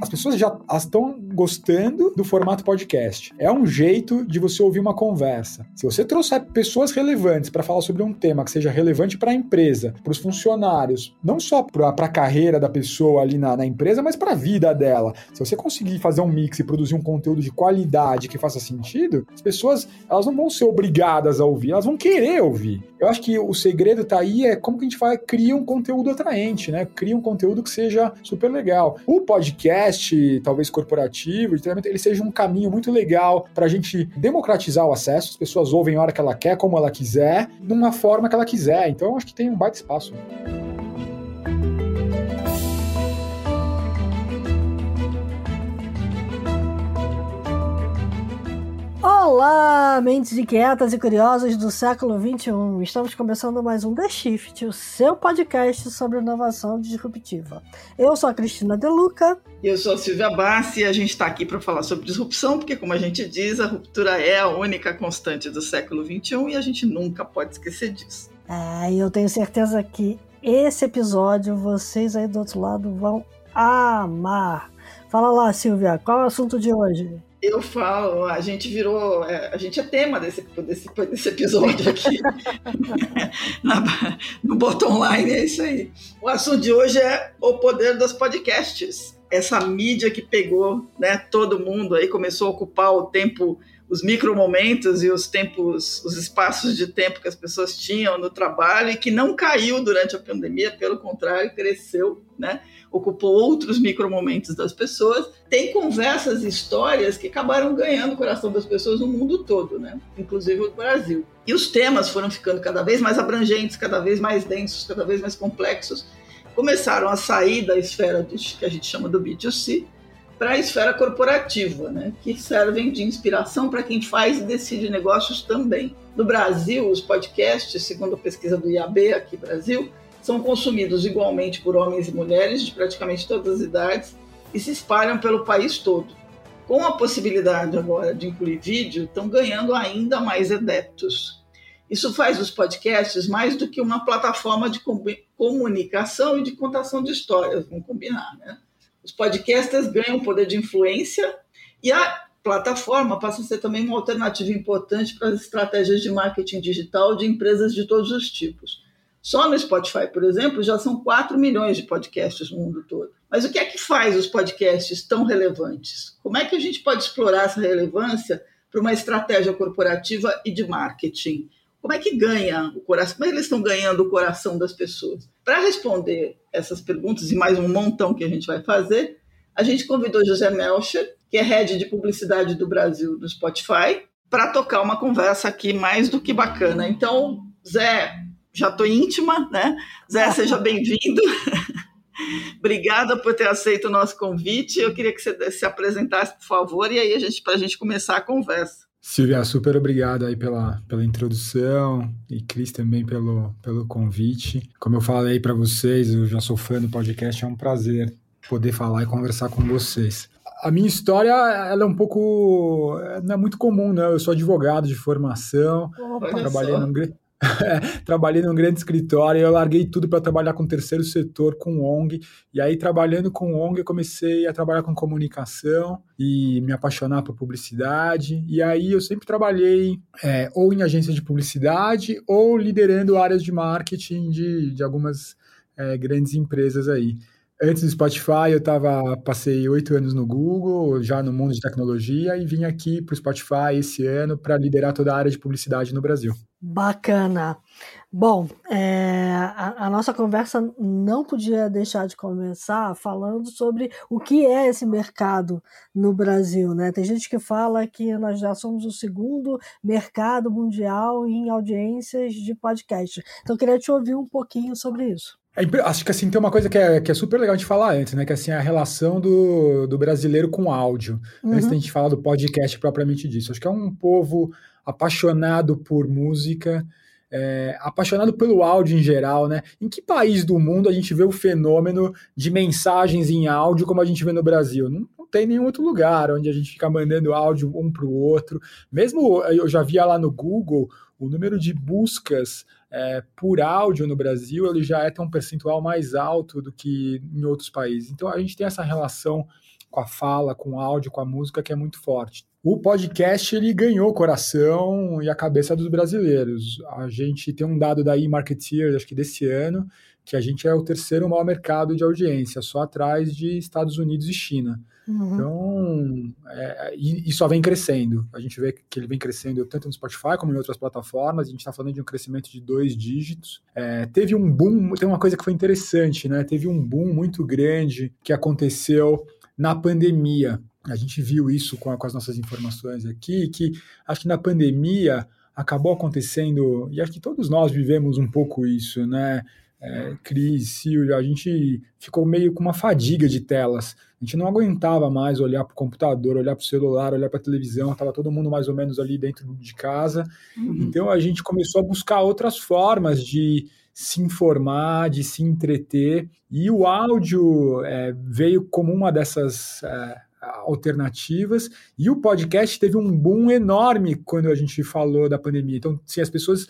as pessoas já estão gostando do formato podcast. É um jeito de você ouvir uma conversa. Se você trouxer pessoas relevantes para falar sobre um tema que seja relevante para a empresa, para os funcionários, não só para a carreira da pessoa ali na, na empresa, mas para a vida dela. Se você conseguir fazer um mix e produzir um conteúdo de qualidade que faça sentido, as pessoas elas não vão ser obrigadas a ouvir, elas vão querer ouvir. Eu acho que o segredo tá aí é como que a gente vai criar um conteúdo atraente, né? Cria um conteúdo que seja super legal. O podcast, talvez corporativo, de treinamento, ele seja um caminho muito legal para a gente democratizar o acesso. As pessoas ouvem a hora que ela quer, como ela quiser, numa forma que ela quiser. Então, acho que tem um baita espaço. Olá, mentes inquietas e curiosas do século XXI. Estamos começando mais um The Shift, o seu podcast sobre inovação disruptiva. Eu sou a Cristina Deluca. E eu sou a Silvia Bassi e a gente está aqui para falar sobre disrupção, porque, como a gente diz, a ruptura é a única constante do século XXI e a gente nunca pode esquecer disso. É, e eu tenho certeza que esse episódio vocês aí do outro lado vão amar. Fala lá, Silvia, qual é o assunto de hoje? Eu falo, a gente virou, é, a gente é tema desse, desse, desse episódio aqui. Na, no bottom line é isso aí. O assunto de hoje é o poder dos podcasts. Essa mídia que pegou né, todo mundo aí, começou a ocupar o tempo, os micromomentos e os tempos, os espaços de tempo que as pessoas tinham no trabalho e que não caiu durante a pandemia, pelo contrário, cresceu, né? Ocupou outros micromomentos das pessoas, tem conversas e histórias que acabaram ganhando o coração das pessoas no mundo todo, né? inclusive no Brasil. E os temas foram ficando cada vez mais abrangentes, cada vez mais densos, cada vez mais complexos, começaram a sair da esfera de, que a gente chama do B2C para a esfera corporativa, né? que servem de inspiração para quem faz e decide negócios também. No Brasil, os podcasts, segundo a pesquisa do IAB aqui Brasil, são consumidos igualmente por homens e mulheres de praticamente todas as idades e se espalham pelo país todo. Com a possibilidade agora de incluir vídeo, estão ganhando ainda mais adeptos. Isso faz os podcasts mais do que uma plataforma de comunicação e de contação de histórias, vamos combinar, né? Os podcasters ganham poder de influência e a plataforma passa a ser também uma alternativa importante para as estratégias de marketing digital de empresas de todos os tipos. Só no Spotify, por exemplo, já são 4 milhões de podcasts no mundo todo. Mas o que é que faz os podcasts tão relevantes? Como é que a gente pode explorar essa relevância para uma estratégia corporativa e de marketing? Como é que ganha o coração? Como é que eles estão ganhando o coração das pessoas? Para responder essas perguntas e mais um montão que a gente vai fazer, a gente convidou José Melcher, que é head de publicidade do Brasil do Spotify, para tocar uma conversa aqui mais do que bacana. Então, Zé, já estou íntima, né? Zé, seja bem-vindo. Obrigada por ter aceito o nosso convite. Eu queria que você se apresentasse, por favor, e aí a gente para a gente começar a conversa. Silvia, super obrigado aí pela, pela introdução e Cris também pelo, pelo convite. Como eu falei para vocês, eu já sou fã do podcast, é um prazer poder falar e conversar com vocês. A minha história ela é um pouco. não é muito comum, né? Eu sou advogado de formação, Opa, trabalhei num, trabalhei num grande escritório eu larguei tudo para trabalhar com o terceiro setor, com ONG. E aí, trabalhando com ONG, eu comecei a trabalhar com comunicação e me apaixonar por publicidade. E aí, eu sempre trabalhei é, ou em agência de publicidade ou liderando áreas de marketing de, de algumas é, grandes empresas aí. Antes do Spotify, eu tava, passei oito anos no Google, já no mundo de tecnologia, e vim aqui para o Spotify esse ano para liderar toda a área de publicidade no Brasil. Bacana. Bom, é, a, a, nossa conversa não podia deixar de começar falando sobre o que é esse mercado no Brasil. Né? Tem gente que fala que nós já somos o segundo mercado mundial em audiências de podcast. Então, eu queria te ouvir um pouquinho sobre isso. É, acho que assim tem uma coisa que é, que é super legal de falar antes, né? Que assim, é a relação do, do brasileiro com áudio. Uhum. Antes da gente falar do podcast propriamente disso. Acho que é um povo apaixonado por música, é, apaixonado pelo áudio em geral, né? Em que país do mundo a gente vê o fenômeno de mensagens em áudio como a gente vê no Brasil? Não, não tem nenhum outro lugar onde a gente fica mandando áudio um para o outro. Mesmo eu já via lá no Google o número de buscas é, por áudio no Brasil, ele já é um percentual mais alto do que em outros países. Então a gente tem essa relação com a fala, com o áudio, com a música que é muito forte. O podcast ele ganhou o coração e a cabeça dos brasileiros. A gente tem um dado da eMarketeer, acho que desse ano, que a gente é o terceiro maior mercado de audiência, só atrás de Estados Unidos e China. Uhum. Então, é, e, e, só vem crescendo. A gente vê que ele vem crescendo tanto no Spotify como em outras plataformas. A gente está falando de um crescimento de dois dígitos. É, teve um boom, tem uma coisa que foi interessante, né? Teve um boom muito grande que aconteceu na pandemia. A gente viu isso com, com as nossas informações aqui, que acho que na pandemia acabou acontecendo, e acho que todos nós vivemos um pouco isso, né? É, Cris, Silvio, a gente ficou meio com uma fadiga de telas. A gente não aguentava mais olhar para o computador, olhar para o celular, olhar para a televisão, estava todo mundo mais ou menos ali dentro de casa. Uhum. Então a gente começou a buscar outras formas de se informar, de se entreter, e o áudio é, veio como uma dessas. É, alternativas e o podcast teve um boom enorme quando a gente falou da pandemia. Então, se as pessoas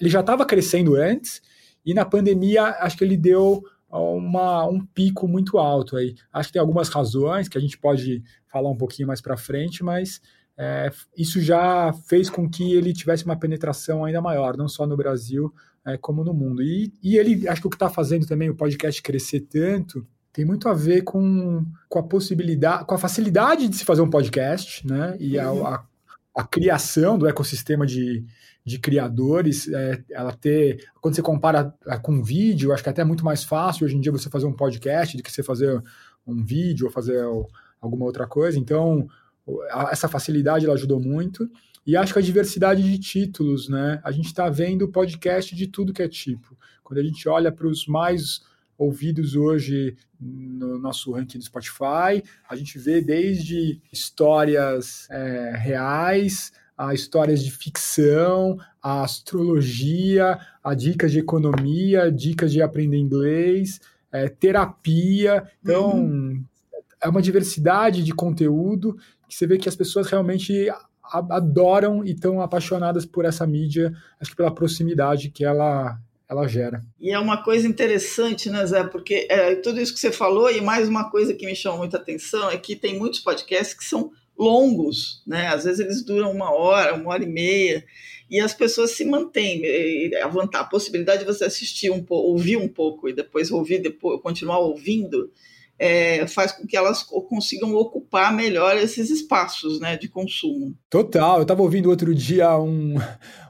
ele já estava crescendo antes e na pandemia acho que ele deu uma, um pico muito alto aí. Acho que tem algumas razões que a gente pode falar um pouquinho mais para frente, mas é, isso já fez com que ele tivesse uma penetração ainda maior, não só no Brasil, é, como no mundo. E, e ele, acho que o que está fazendo também o podcast crescer tanto tem muito a ver com, com a possibilidade, com a facilidade de se fazer um podcast, né? E a, uhum. a, a criação do ecossistema de, de criadores, é, ela ter. Quando você compara é, com vídeo, acho que é até muito mais fácil hoje em dia você fazer um podcast do que você fazer um vídeo ou fazer alguma outra coisa. Então, essa facilidade ela ajudou muito. E acho que a diversidade de títulos, né? A gente está vendo podcast de tudo que é tipo. Quando a gente olha para os mais ouvidos hoje no nosso ranking do Spotify. A gente vê desde histórias é, reais, a histórias de ficção, a astrologia, a dicas de economia, dicas de aprender inglês, é, terapia. Então, uhum. é uma diversidade de conteúdo que você vê que as pessoas realmente adoram e estão apaixonadas por essa mídia, acho que pela proximidade que ela ela gera. E é uma coisa interessante, né, Zé? Porque é, tudo isso que você falou, e mais uma coisa que me chama muita atenção é que tem muitos podcasts que são longos, né? Às vezes eles duram uma hora, uma hora e meia, e as pessoas se mantêm. A, a possibilidade de você assistir um pouco, ouvir um pouco e depois ouvir, depois continuar ouvindo, é, faz com que elas consigam ocupar melhor esses espaços né, de consumo. Total. Eu estava ouvindo outro dia um,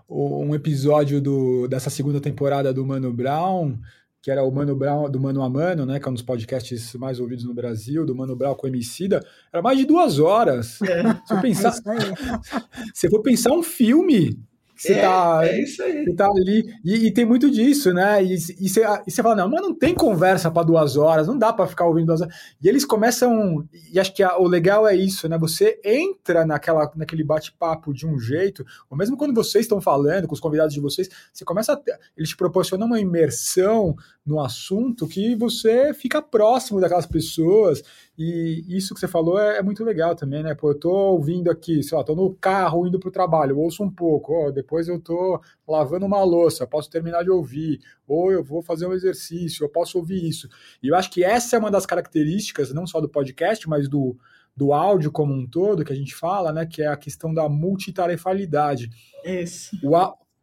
um episódio do, dessa segunda temporada do Mano Brown, que era o Mano Brown do Mano a Mano, né, que é um dos podcasts mais ouvidos no Brasil, do Mano Brown com Emicida, era mais de duas horas. É. Se, eu pensar, se for pensar um filme você é, tá, é isso aí. Você tá ali. E, e, tem muito disso, né? E, e, você, e você fala, não, mas não tem conversa para duas horas, não dá para ficar ouvindo duas horas. E eles começam. E acho que a, o legal é isso, né? Você entra naquela, naquele bate-papo de um jeito, ou mesmo quando vocês estão falando com os convidados de vocês, você começa a. Eles te proporcionam uma imersão no assunto que você fica próximo daquelas pessoas. E isso que você falou é, é, muito legal também, né? Pô, eu tô ouvindo aqui, sei lá, tô no carro indo pro trabalho, ouço um pouco, ó, depois eu tô lavando uma louça, posso terminar de ouvir, ou eu vou fazer um exercício, eu posso ouvir isso. E eu acho que essa é uma das características, não só do podcast, mas do, do áudio como um todo, que a gente fala, né? Que é a questão da multitarefalidade. Isso. O,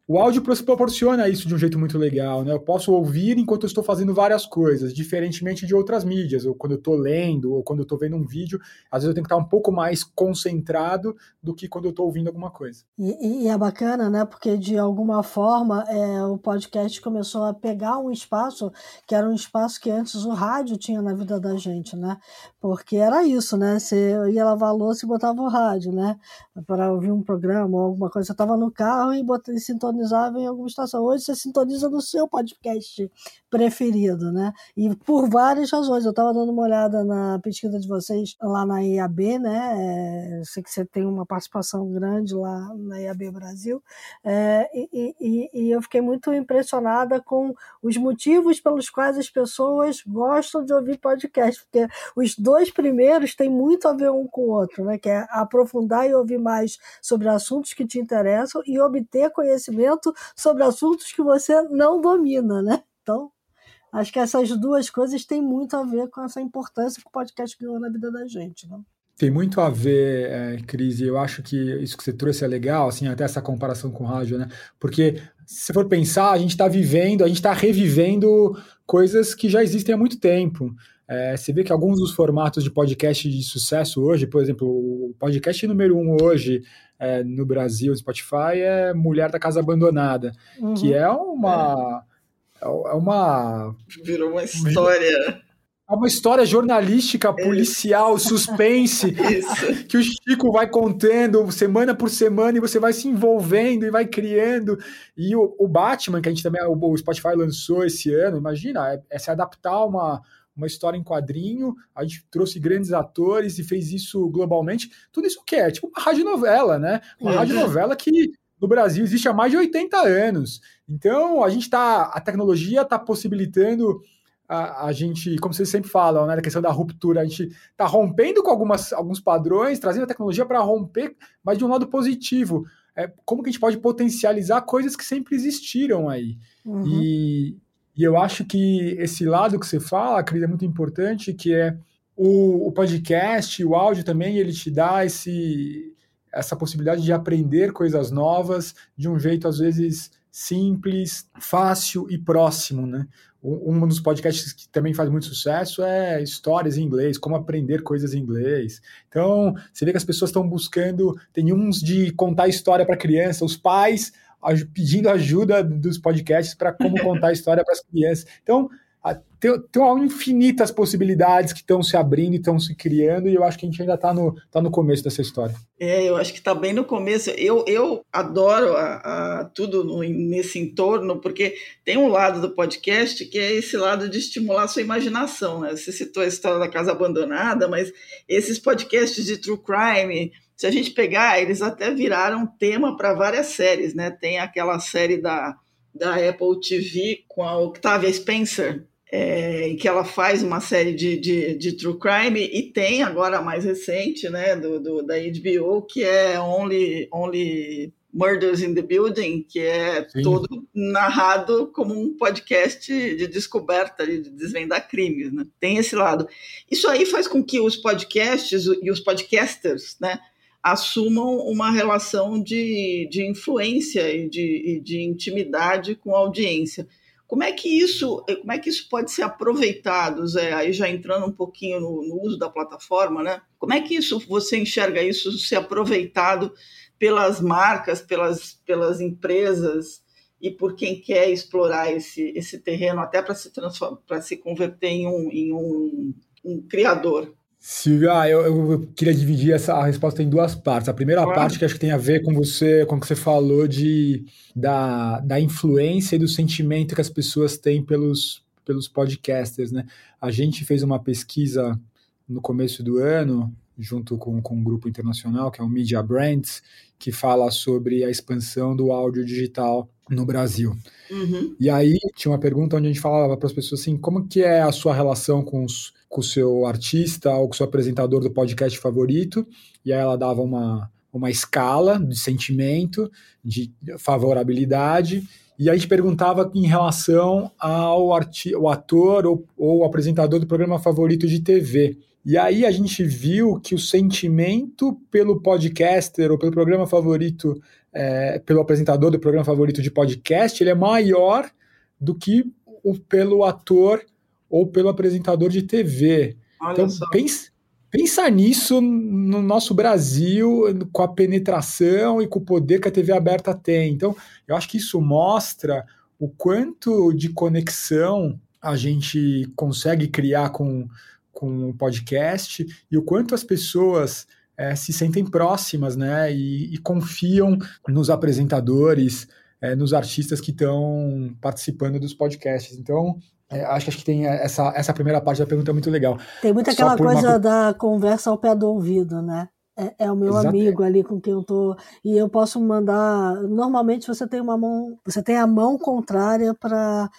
o áudio proporciona isso de um jeito muito legal, né? Eu posso ouvir enquanto eu estou fazendo várias coisas, diferentemente de outras mídias, ou quando eu estou lendo, ou quando eu estou vendo um vídeo, às vezes eu tenho que estar um pouco mais concentrado do que quando eu estou ouvindo alguma coisa. E, e, é bacana, né? Porque de alguma forma é, o podcast começou a pegar um espaço que era um espaço que antes o rádio tinha na vida da gente, né? Porque era isso, né? Você ia lavar a louça e botava o rádio, né? Para ouvir um programa ou alguma coisa. Você estava no carro e, botava, e em alguma estação. Hoje você sintoniza no seu podcast preferido, né? E por várias razões. Eu estava dando uma olhada na pesquisa de vocês lá na IAB, né? É, sei que você tem uma participação grande lá na IAB Brasil. É, e, e, e eu fiquei muito impressionada com os motivos pelos quais as pessoas gostam de ouvir podcast, porque os dois primeiros têm muito a ver um com o outro, né? Que é aprofundar e ouvir mais sobre assuntos que te interessam e obter conhecimento conhecimento sobre assuntos que você não domina, né? Então, acho que essas duas coisas têm muito a ver com essa importância que o podcast ganhou na vida da gente, né? Tem muito a ver, é, Cris, e eu acho que isso que você trouxe é legal, assim, até essa comparação com o rádio, né? Porque se for pensar, a gente está vivendo, a gente está revivendo coisas que já existem há muito tempo. É, você vê que alguns dos formatos de podcast de sucesso hoje, por exemplo, o podcast número um hoje é, no Brasil, Spotify, é Mulher da Casa Abandonada, uhum. que é uma. É. é uma. Virou uma história. É uma história jornalística, policial, suspense, que o Chico vai contando semana por semana e você vai se envolvendo e vai criando. E o, o Batman, que a gente também, o Spotify lançou esse ano, imagina, é, é se adaptar a uma, uma história em quadrinho, a gente trouxe grandes atores e fez isso globalmente. Tudo isso que é, tipo uma radionovela, né? Uma uhum. radionovela que no Brasil existe há mais de 80 anos. Então, a gente tá. A tecnologia está possibilitando a, a, gente, como vocês sempre falam, né, da questão da ruptura, a gente está rompendo com algumas, alguns padrões, trazendo a tecnologia para romper, mas de um lado positivo. É, como que a gente pode potencializar coisas que sempre existiram aí? Uhum. E, e eu acho que esse lado que você fala, Cris, é muito importante, que é o, o podcast, o áudio também, ele te dá esse, essa possibilidade de aprender coisas novas de um jeito, às vezes, simples, fácil e próximo, né? Um dos podcasts que também faz muito sucesso é histórias em inglês, como aprender coisas em inglês. Então, você vê que as pessoas estão buscando, tem uns de contar história para criança, os pais pedindo ajuda dos podcasts para como contar história para as crianças. Então, tem, tem infinitas possibilidades que estão se abrindo e estão se criando, e eu acho que a gente ainda está no, tá no começo dessa história. É, eu acho que está bem no começo. Eu, eu adoro a, a, tudo no, nesse entorno, porque tem um lado do podcast que é esse lado de estimular a sua imaginação. Né? Você citou a história da Casa Abandonada, mas esses podcasts de true crime, se a gente pegar, eles até viraram tema para várias séries. Né? Tem aquela série da, da Apple TV com a Octavia Spencer, é, em que ela faz uma série de, de, de, true crime e tem agora a mais recente, né, do, do, da HBO, que é Only, Only Murders in the Building, que é Sim. todo narrado como um podcast de descoberta, de desvendar crimes, né? Tem esse lado. Isso aí faz com que os podcasts e os podcasters, né, assumam uma relação de, de influência e de, de intimidade com a audiência. Como é que isso, como é que isso pode ser aproveitado, Zé? Aí já entrando um pouquinho no, no uso da plataforma, né? Como é que isso você enxerga isso ser aproveitado pelas marcas, pelas, pelas empresas e por quem quer explorar esse, esse terreno até para se para se converter em um, em um, um criador? Silvia, ah, eu, eu, queria dividir essa a resposta em duas partes. A primeira claro. parte que acho que tem a ver com você, com o que você falou de, da, da influência e do sentimento que as pessoas têm pelos, pelos podcasters, né? A gente fez uma pesquisa no começo do ano, junto com, com um grupo internacional, que é o Media Brands, que fala sobre a expansão do áudio digital no Brasil. Uhum. E aí tinha uma pergunta onde a gente falava para as pessoas assim, como que é a sua relação com os com o seu artista ou com o seu apresentador do podcast favorito, e aí ela dava uma, uma escala de sentimento, de favorabilidade, e a gente perguntava em relação ao, arti o ator ou, ou apresentador do programa favorito de TV. E aí a gente viu que o sentimento pelo podcaster ou pelo programa favorito, é, pelo apresentador do programa favorito de podcast, ele é maior do que o, pelo ator ou pelo apresentador de TV. Olha então, pensa, pensa nisso no nosso Brasil, com a penetração e com o poder que a TV aberta tem. Então, eu acho que isso mostra o quanto de conexão a gente consegue criar com, com o podcast e o quanto as pessoas é, se sentem próximas né, e, e confiam nos apresentadores, é, nos artistas que estão participando dos podcasts. Então, é, acho, acho que tem essa, essa primeira parte da pergunta muito legal. Tem muito aquela coisa uma... da conversa ao pé do ouvido, né? É, é o meu Exato. amigo ali com quem eu tô e eu posso mandar. Normalmente você tem uma mão, você tem a mão contrária para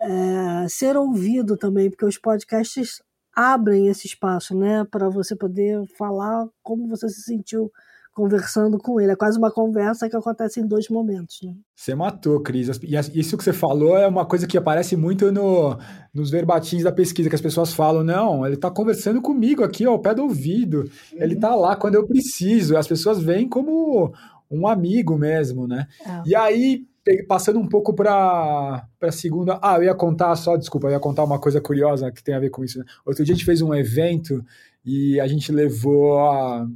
é, ser ouvido também, porque os podcasts abrem esse espaço, né, para você poder falar como você se sentiu conversando com ele. É quase uma conversa que acontece em dois momentos. Né? Você matou, Cris. E isso que você falou é uma coisa que aparece muito no, nos verbatins da pesquisa, que as pessoas falam: não, ele está conversando comigo aqui, ó, ao pé do ouvido. Uhum. Ele está lá quando eu preciso. As pessoas veem como um amigo mesmo, né? É. E aí, passando um pouco para a segunda. Ah, eu ia contar só, desculpa, eu ia contar uma coisa curiosa que tem a ver com isso. Né? Outro dia a gente fez um evento e a gente levou a.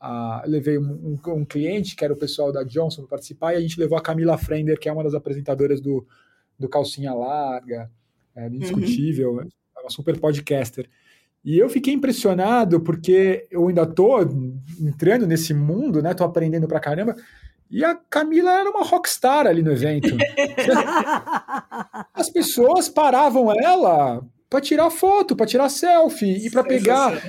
a levei um, um, cliente, que era o pessoal da Johnson, para participar, e a gente levou a Camila Frender, que é uma das apresentadoras do, do Calcinha Larga, é, Indiscutível, uhum. é uma super podcaster. E eu fiquei impressionado porque eu ainda tô entrando nesse mundo, né? Tô aprendendo pra caramba. E a Camila era uma rockstar ali no evento. As pessoas paravam ela para tirar foto, para tirar selfie e para pegar.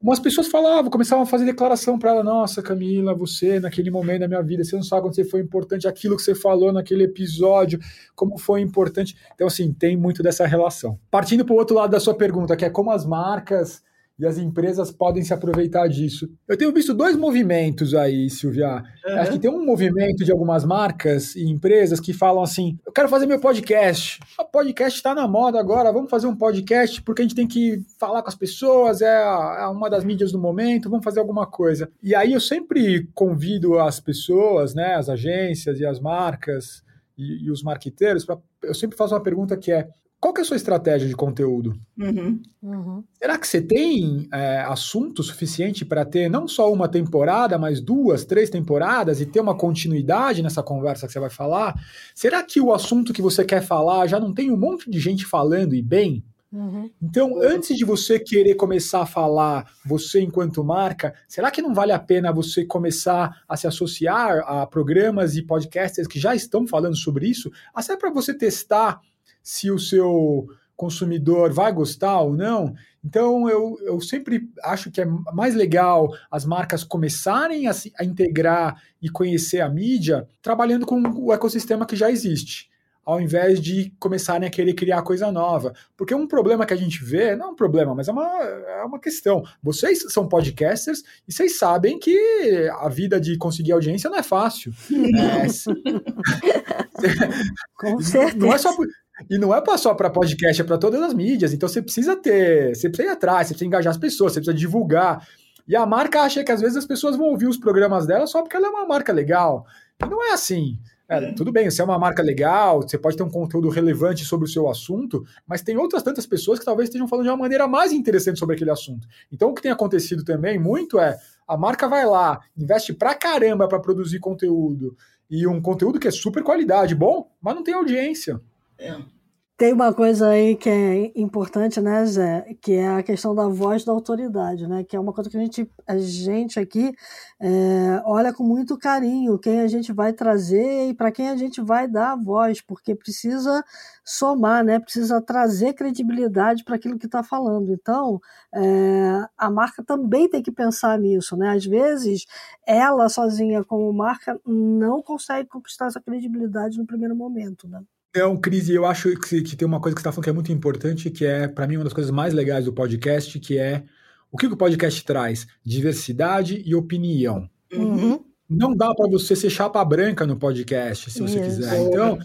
Umas pessoas falavam, começavam a fazer declaração para ela: Nossa, Camila, você, naquele momento da minha vida, você não sabe quando você foi importante, aquilo que você falou naquele episódio, como foi importante. Então, assim, tem muito dessa relação. Partindo para o outro lado da sua pergunta, que é como as marcas e as empresas podem se aproveitar disso. Eu tenho visto dois movimentos aí, Silvia. Uhum. Acho que tem um movimento de algumas marcas e empresas que falam assim: eu quero fazer meu podcast. O podcast está na moda agora, vamos fazer um podcast porque a gente tem que falar com as pessoas, é, é uma das mídias do momento, vamos fazer alguma coisa. E aí eu sempre convido as pessoas, né, as agências e as marcas e, e os marqueteiros, pra, eu sempre faço uma pergunta que é: qual que é a sua estratégia de conteúdo? Uhum. Uhum. Será que você tem é, assunto suficiente para ter não só uma temporada, mas duas, três temporadas e ter uma continuidade nessa conversa que você vai falar? Será que o assunto que você quer falar já não tem um monte de gente falando e bem? Uhum. Então, antes de você querer começar a falar, você enquanto marca, será que não vale a pena você começar a se associar a programas e podcasters que já estão falando sobre isso? Até para você testar se o seu consumidor vai gostar ou não. Então, eu, eu sempre acho que é mais legal as marcas começarem a, a integrar e conhecer a mídia trabalhando com o ecossistema que já existe ao invés de começarem a querer criar coisa nova. Porque um problema que a gente vê, não é um problema, mas é uma, é uma questão. Vocês são podcasters e vocês sabem que a vida de conseguir audiência não é fácil. é, Com certeza. Não é só por, e não é só para podcast, é para todas as mídias. Então você precisa ter, você precisa ir atrás, você precisa engajar as pessoas, você precisa divulgar. E a marca acha que às vezes as pessoas vão ouvir os programas dela só porque ela é uma marca legal. E não é assim. É, tudo bem, você é uma marca legal, você pode ter um conteúdo relevante sobre o seu assunto, mas tem outras tantas pessoas que talvez estejam falando de uma maneira mais interessante sobre aquele assunto. Então, o que tem acontecido também muito é a marca vai lá, investe pra caramba para produzir conteúdo, e um conteúdo que é super qualidade, bom, mas não tem audiência. É. Tem uma coisa aí que é importante, né, Zé? Que é a questão da voz da autoridade, né? Que é uma coisa que a gente, a gente aqui é, olha com muito carinho quem a gente vai trazer e para quem a gente vai dar a voz, porque precisa somar, né? Precisa trazer credibilidade para aquilo que está falando. Então, é, a marca também tem que pensar nisso, né? Às vezes, ela sozinha como marca não consegue conquistar essa credibilidade no primeiro momento, né? Então, Cris, eu acho que, que, tem uma coisa que você está falando que é muito importante, que é, para mim, uma das coisas mais legais do podcast, que é o que o podcast traz? Diversidade e opinião. Uhum. Não dá para você ser chapa branca no podcast, se você quiser. Então,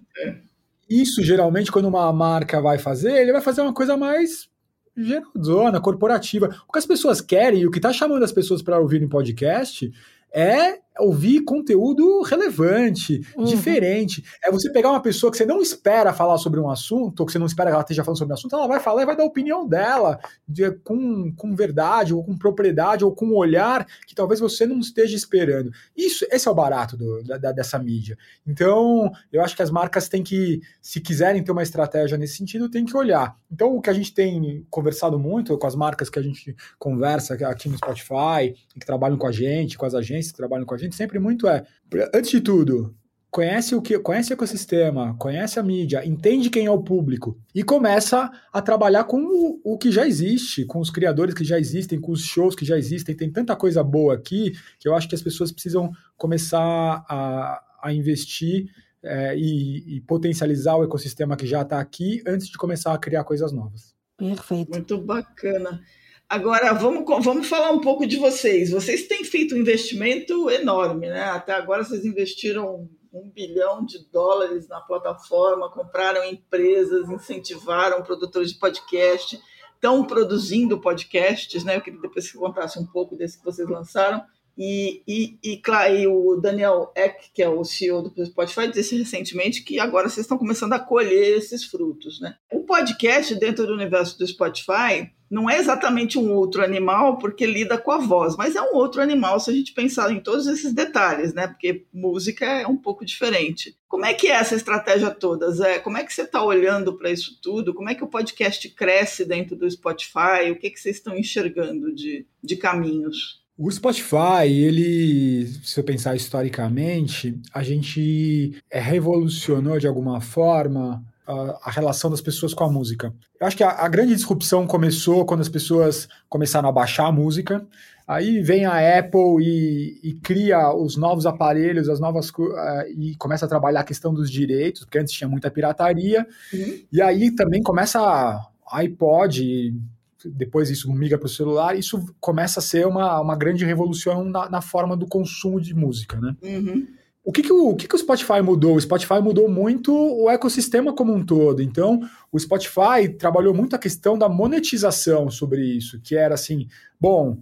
isso geralmente, quando uma marca vai fazer, ele vai fazer uma coisa mais geralzona, corporativa. O que as pessoas querem, o que está chamando as pessoas para ouvirem podcast, é ouvir conteúdo relevante, uhum. diferente. É você pegar uma pessoa que você não espera falar sobre um assunto, ou que você não espera que ela esteja falando sobre um assunto, ela vai falar e vai dar a opinião dela, de, com, com verdade, ou com propriedade, ou com um olhar que talvez você não esteja esperando. Isso, esse é o barato do, da, dessa mídia. Então, eu acho que as marcas têm que, se quiserem ter uma estratégia nesse sentido, têm que olhar. Então, o que a gente tem conversado muito com as marcas que a gente conversa aqui no Spotify, que trabalham com a gente, com as agências que trabalham com a gente, gente sempre muito é, antes de tudo, conhece o que conhece o ecossistema, conhece a mídia, entende quem é o público e começa a trabalhar com o, o, que já existe, com os criadores que já existem, com os shows que já existem. Tem tanta coisa boa aqui que eu acho que as pessoas precisam começar a, a investir é, e, e potencializar o ecossistema que já está aqui antes de começar a criar coisas novas. Perfeito. Muito bacana. Agora, vamos, vamos falar um pouco de vocês. Vocês têm feito um investimento enorme, né? Até agora vocês investiram um bilhão de dólares na plataforma, compraram empresas, incentivaram produtores de podcast, estão produzindo podcasts, né? Eu queria depois que contasse um pouco desse que vocês lançaram. E, e, e, claro, e o Daniel Eck, que é o CEO do Spotify, disse recentemente que agora vocês estão começando a colher esses frutos. Né? O podcast, dentro do universo do Spotify, não é exatamente um outro animal porque lida com a voz, mas é um outro animal se a gente pensar em todos esses detalhes, né? Porque música é um pouco diferente. Como é que é essa estratégia toda, Zé? Como é que você está olhando para isso tudo? Como é que o podcast cresce dentro do Spotify? O que, que vocês estão enxergando de, de caminhos? O Spotify, ele, se eu pensar historicamente, a gente revolucionou de alguma forma a, a relação das pessoas com a música. Eu acho que a, a, grande disrupção começou quando as pessoas começaram a baixar a música. Aí vem a Apple e, e cria os novos aparelhos, as novas uh, e começa a trabalhar a questão dos direitos, porque antes tinha muita pirataria. Uhum. E aí também começa a iPod, depois isso migra para o celular, isso começa a ser uma, uma grande revolução na, na forma do consumo de música, né? Uhum. O que, que, o, o que, que o Spotify mudou? O Spotify mudou muito o ecossistema como um todo. Então, o Spotify trabalhou muito a questão da monetização sobre isso, que era assim, bom,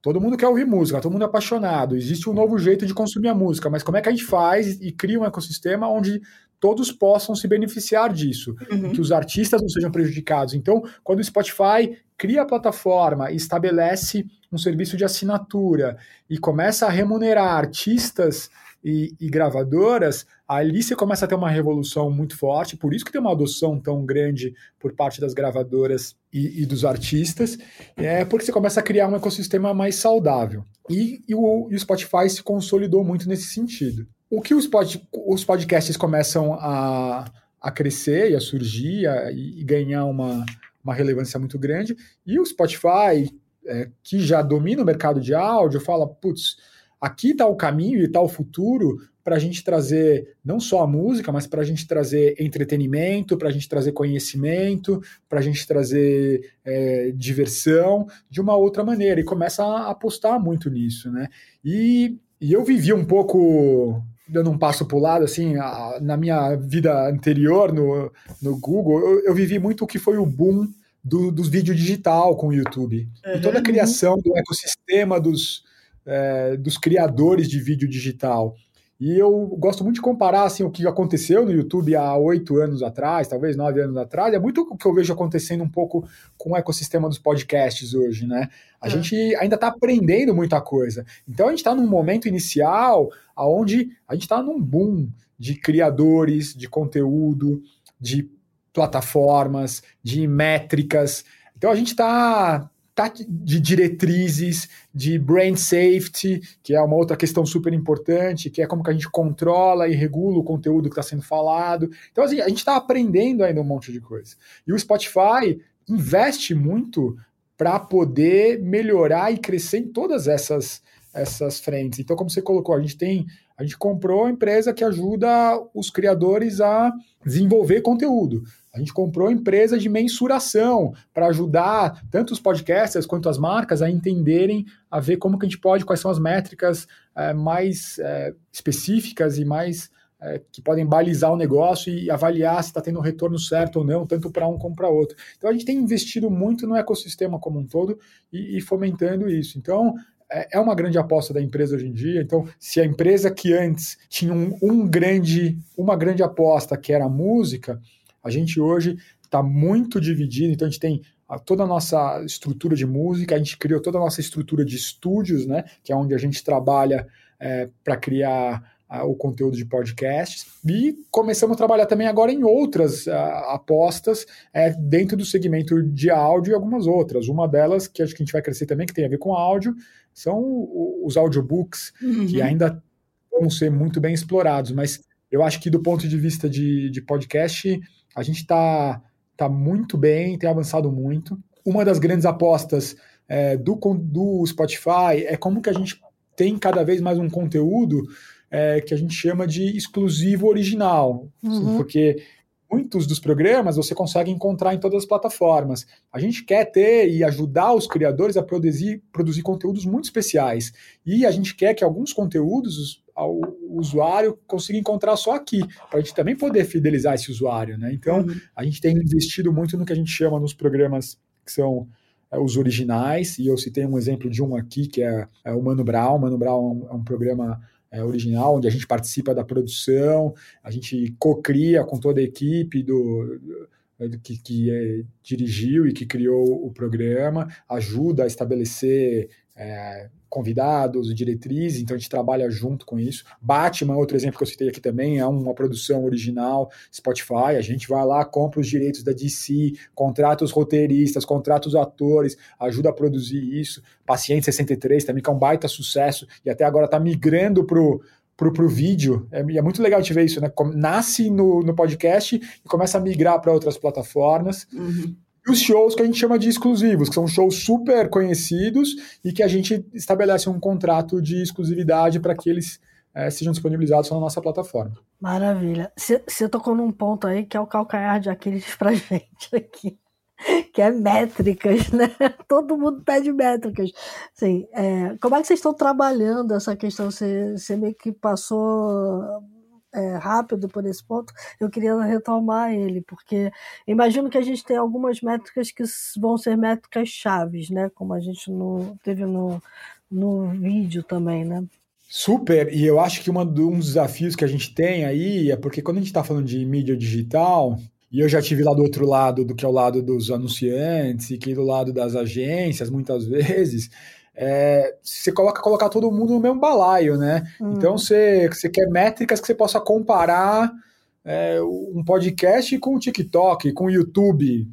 todo mundo quer ouvir música, todo mundo é apaixonado, existe um novo jeito de consumir a música, mas como é que a gente faz e cria um ecossistema onde todos possam se beneficiar disso, uhum. que os artistas não sejam prejudicados. Então, quando o Spotify cria a plataforma e estabelece um serviço de assinatura e começa a remunerar artistas e, e, gravadoras, ali você começa a ter uma revolução muito forte, por isso que tem uma adoção tão grande por parte das gravadoras e, e dos artistas, é porque você começa a criar um ecossistema mais saudável. E, e, o, o Spotify se consolidou muito nesse sentido. O que os, pod, os podcasts começam a, a crescer e a surgir a, e ganhar uma, uma relevância muito grande. E o Spotify, é, que já domina o mercado de áudio, fala: putz, aqui está o caminho e está o futuro para a gente trazer não só a música, mas para a gente trazer entretenimento, para a gente trazer conhecimento, para a gente trazer é, diversão de uma outra maneira. E começa a apostar muito nisso, né? E, e eu vivi um pouco dando um passo para o lado, assim, a, na minha vida anterior no, no Google, eu, eu, vivi muito o que foi o boom do, dos vídeos digital com o YouTube. Uhum. E toda a uhum. criação do ecossistema dos, é, dos criadores de vídeo digital. E eu gosto muito de comparar assim, o que aconteceu no YouTube há oito anos atrás, talvez nove anos atrás, é muito o que eu vejo acontecendo um pouco com o ecossistema dos podcasts hoje, né? A é. gente ainda está aprendendo muita coisa. Então a gente está num momento inicial onde a gente está num boom de criadores de conteúdo, de plataformas, de métricas. Então a gente está Tá de diretrizes, de brand safety, que é uma outra questão super importante, que é como que a gente controla e regula o conteúdo que está sendo falado. Então, assim, a gente está aprendendo ainda um monte de coisa. E o Spotify investe muito para poder melhorar e crescer em todas essas, essas frentes. Então, como você colocou, a gente tem, a gente comprou a empresa que ajuda os criadores a desenvolver conteúdo. A gente comprou empresa de mensuração para ajudar tanto os podcasters quanto as marcas a entenderem, a ver como que a gente pode, quais são as métricas é, mais é, específicas e mais é, que podem balizar o negócio e avaliar se está tendo um retorno certo ou não, tanto para um como para outro. Então a gente tem investido muito no ecossistema como um todo e, e fomentando isso. Então é uma grande aposta da empresa hoje em dia. Então, se a empresa que antes tinha um, um grande, uma grande aposta que era a música, a gente hoje está muito dividido, então a gente tem toda a nossa estrutura de música, a gente criou toda a nossa estrutura de estúdios, né, que é onde a gente trabalha é, para criar o conteúdo de podcasts e começamos a trabalhar também agora em outras apostas é, dentro do segmento de áudio e algumas outras. Uma delas, que acho que a gente vai crescer também, que tem a ver com áudio, são os audiobooks, uhum. que ainda vão ser muito bem explorados, mas eu acho que do ponto de vista de, de podcast, a gente está tá muito bem, tem avançado muito. Uma das grandes apostas é, do, do Spotify é como que a gente tem cada vez mais um conteúdo é, que a gente chama de exclusivo original. Uhum. Porque muitos dos programas você consegue encontrar em todas as plataformas. A gente quer ter e ajudar os criadores a produzir, produzir conteúdos muito especiais. E a gente quer que alguns conteúdos o usuário consiga encontrar só aqui, para a gente também poder fidelizar esse usuário. Né? Então, uhum. a gente tem investido muito no que a gente chama nos programas que são é, os originais, e eu citei um exemplo de um aqui, que é, é o Mano Brown. Mano Brown é um, é um programa é, original, onde a gente participa da produção, a gente co-cria com toda a equipe do, do que, que é, dirigiu e que criou o programa, ajuda a estabelecer é, convidados, diretrizes, então a gente trabalha junto com isso. Batman, outro exemplo que eu citei aqui também, é uma produção original Spotify, a gente vai lá, compra os direitos da DC, contrata os roteiristas, contrata os atores, ajuda a produzir isso. Paciente 63 também, que é um baita sucesso, e até agora está migrando pro pro, pro vídeo. É, é muito legal de ver isso, né? Nasce no, no podcast e começa a migrar para outras plataformas. Uhum. E os shows que a gente chama de exclusivos, que são shows super conhecidos e que a gente estabelece um contrato de exclusividade para que eles é, sejam disponibilizados na nossa plataforma. Maravilha. Você tocou num ponto aí que é o calcanhar de Aquiles para gente aqui, que é métricas, né? Todo mundo pede métricas. Assim, é, como é que vocês estão trabalhando essa questão? Você, você meio que passou é, rápido por esse ponto, eu queria retomar ele, porque imagino que a gente tem algumas métricas que vão ser métricas chaves, né? Como a gente no, teve no, no vídeo também, né? Super, e eu acho que um dos desafios que a gente tem aí é porque quando a gente está falando de mídia digital, e eu já tive lá do outro lado, do que é o lado dos anunciantes, e que do lado das agências, muitas vezes, é, você coloca colocar todo mundo no mesmo balaio, né? Hum. Então você, você quer métricas que você possa comparar é, um podcast com o TikTok, com o YouTube.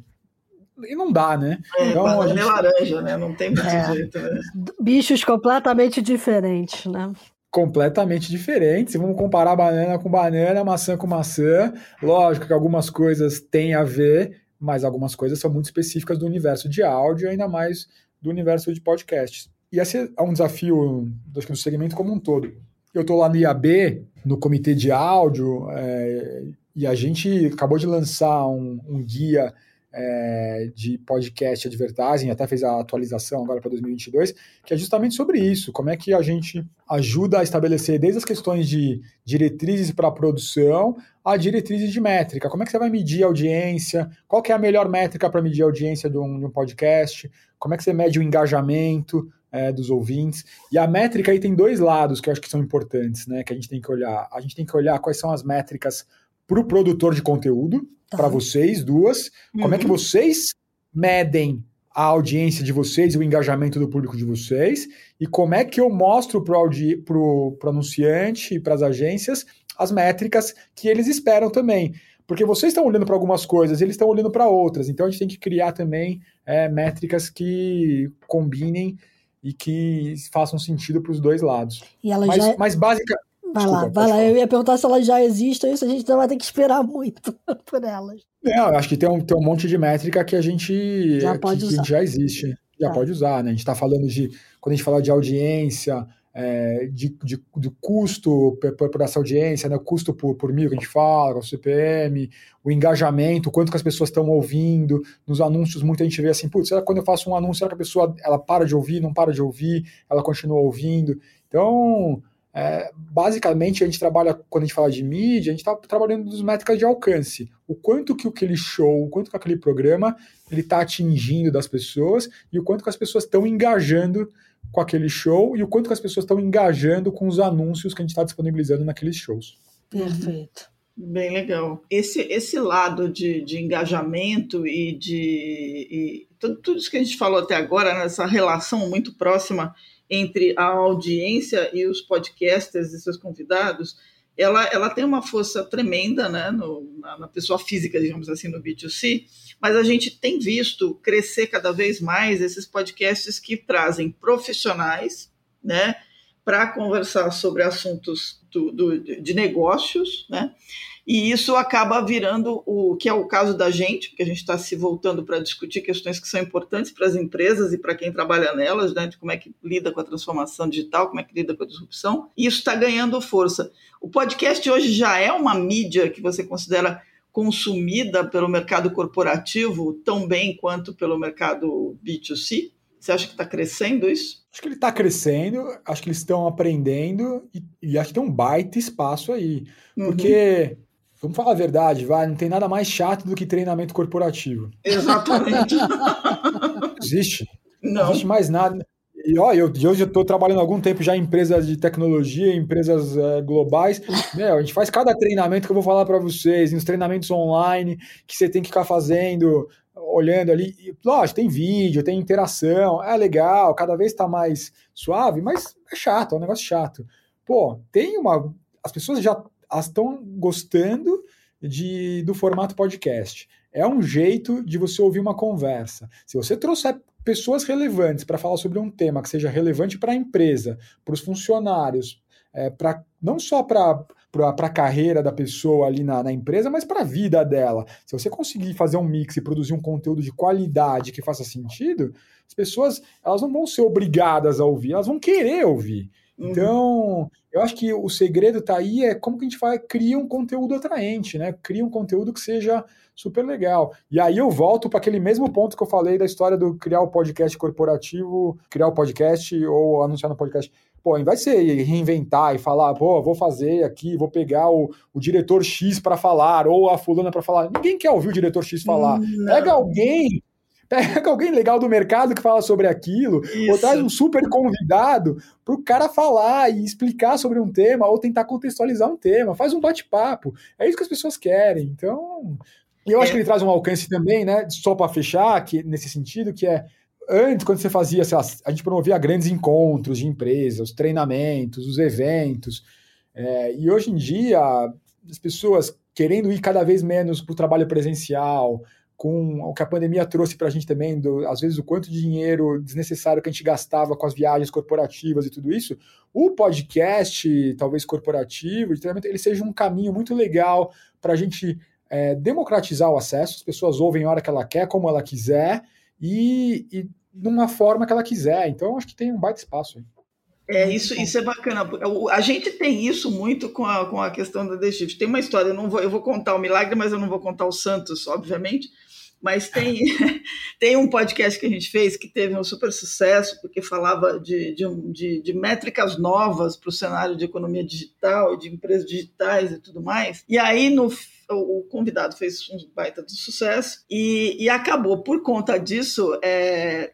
E não dá, né? É, então, a gente... laranja, né? Não tem muito é. jeito, né? Bichos completamente diferentes, né? completamente diferentes. Vamos comparar banana com banana, maçã com maçã. Lógico que algumas coisas têm a ver, mas algumas coisas são muito específicas do universo de áudio, ainda mais do universo de podcasts. E esse é um desafio do segmento como um todo. Eu estou lá no IAB, no comitê de áudio, é, e a gente acabou de lançar um, um guia é, de podcast advertising, até fez a atualização agora para 2022, que é justamente sobre isso, como é que a gente ajuda a estabelecer desde as questões de diretrizes para produção a diretrizes de métrica, como é que você vai medir a audiência, qual que é a melhor métrica para medir a audiência de um, de um podcast, como é que você mede o engajamento, é, dos ouvintes. E a métrica aí tem dois lados que eu acho que são importantes, né? Que a gente tem que olhar. A gente tem que olhar quais são as métricas para o produtor de conteúdo, tá. para vocês duas. Uhum. Como é que uhum. vocês medem a audiência de vocês e o engajamento do público de vocês, e como é que eu mostro para o anunciante e para as agências as métricas que eles esperam também. Porque vocês estão olhando para algumas coisas, eles estão olhando para outras, então a gente tem que criar também é, métricas que combinem e que façam sentido para os dois lados. E ela mas, já... É mas básica. Vai Desculpa, lá, vai lá. Eu ia perguntar se elas já existem, isso a gente não vai ter que esperar muito por elas. Não, eu acho que tem um, tem um monte de métrica que a gente já, pode que, usar. Que já existe, já tá. pode usar, né? A gente está falando de, quando a gente fala de audiência, é, de, de, do custo por, por, essa audiência, né, o custo por, por mil que a gente fala, o CPM, o engajamento, quanto que as pessoas estão ouvindo, nos anúncios muita gente vê assim, putz, será que quando eu faço um anúncio, será que a pessoa ela para de ouvir, não para de ouvir, ela continua ouvindo? Então, é, basicamente, a gente trabalha, quando a gente fala de mídia, a gente está trabalhando nas métricas de alcance. O quanto que aquele show, o quanto que aquele programa ele está atingindo das pessoas e o quanto que as pessoas estão engajando com aquele show e o quanto que as pessoas estão engajando com os anúncios que a gente está disponibilizando naqueles shows. Perfeito. Bem legal. Esse, esse lado de, de engajamento e de e tudo, tudo isso que a gente falou até agora, nessa relação muito próxima entre a audiência e os podcasters e seus convidados, ela, ela tem uma força tremenda né, no, na, na, pessoa física, digamos assim, no B2C, mas a gente tem visto crescer cada vez mais esses podcasts que trazem profissionais né, para conversar sobre assuntos do, do, de negócios, né? E isso acaba virando o que é o caso da gente, porque a gente está se voltando para discutir questões que são importantes para as empresas e para quem trabalha nelas, né, de como é que lida com a transformação digital, como é que lida com a disrupção. E isso está ganhando força. O podcast hoje já é uma mídia que você considera consumida pelo mercado corporativo tão bem quanto pelo mercado B2C? Você acha que está crescendo isso? Acho que ele está crescendo, acho que eles estão aprendendo e, e, acho que tem um baita espaço aí. Uhum. Porque, vamos falar a verdade, vai, não tem nada mais chato do que treinamento corporativo. Exatamente. existe. Não. Não existe mais nada. E ó, eu, eu já estou trabalhando há algum tempo já em empresas de tecnologia, empresas é, globais. Meu, a gente faz cada treinamento que eu vou falar para vocês, nos treinamentos online que você tem que ficar fazendo, olhando ali. E, lógico, tem vídeo, tem interação, é legal, cada vez está mais suave, mas é chato, é um negócio chato. Pô, tem uma. As pessoas já estão gostando de, do formato podcast. É um jeito de você ouvir uma conversa. Se você trouxer pessoas relevantes para falar sobre um tema que seja relevante para a empresa, para os funcionários, é, pra, não só para a carreira da pessoa ali na, na empresa, mas para a vida dela. Se você conseguir fazer um mix e produzir um conteúdo de qualidade que faça sentido, as pessoas elas não vão ser obrigadas a ouvir, elas vão querer ouvir. Uhum. Eu acho que o segredo está aí é como que a gente vai criar um conteúdo atraente, né? Cria um conteúdo que seja super legal. E aí eu volto para aquele mesmo ponto que eu falei da história do criar o podcast corporativo, criar o podcast ou anunciar no podcast. Pô, ao invés de você reinventar e falar, pô, vou fazer aqui, vou pegar o, o diretor X para falar, ou a fulana para falar. Ninguém quer ouvir o diretor X falar. Não. Pega alguém pega alguém legal do mercado que fala sobre aquilo, Isso. ou traz um super convidado para o cara falar e explicar sobre um tema, ou tentar contextualizar um tema, faz um bate-papo. É isso que as pessoas querem. Então, e eu acho é. que ele traz um alcance também, né? Só para fechar, que nesse sentido, que é antes, quando você fazia, lá, a gente promovia grandes encontros de empresas, os treinamentos, os eventos. É, e hoje em dia, as pessoas querendo ir cada vez menos para o trabalho presencial, com o que a pandemia trouxe para a gente também, do, às vezes o quanto de dinheiro desnecessário que a gente gastava com as viagens corporativas e tudo isso, o podcast, talvez corporativo, ele seja um caminho muito legal para a gente é, democratizar o acesso, as pessoas ouvem a hora que ela quer, como ela quiser, e, e numa forma que ela quiser. Então, acho que tem um baita espaço aí. É, isso, isso é bacana. A gente tem isso muito com a, com a questão da The Shift. Tem uma história, eu, não vou, eu vou contar o milagre, mas eu não vou contar o Santos, obviamente. Mas tem, tem um podcast que a gente fez que teve um super sucesso, porque falava de, de, de, de métricas novas para o cenário de economia digital, de empresas digitais e tudo mais. E aí, no o convidado fez um baita de sucesso e, e acabou, por conta disso, é,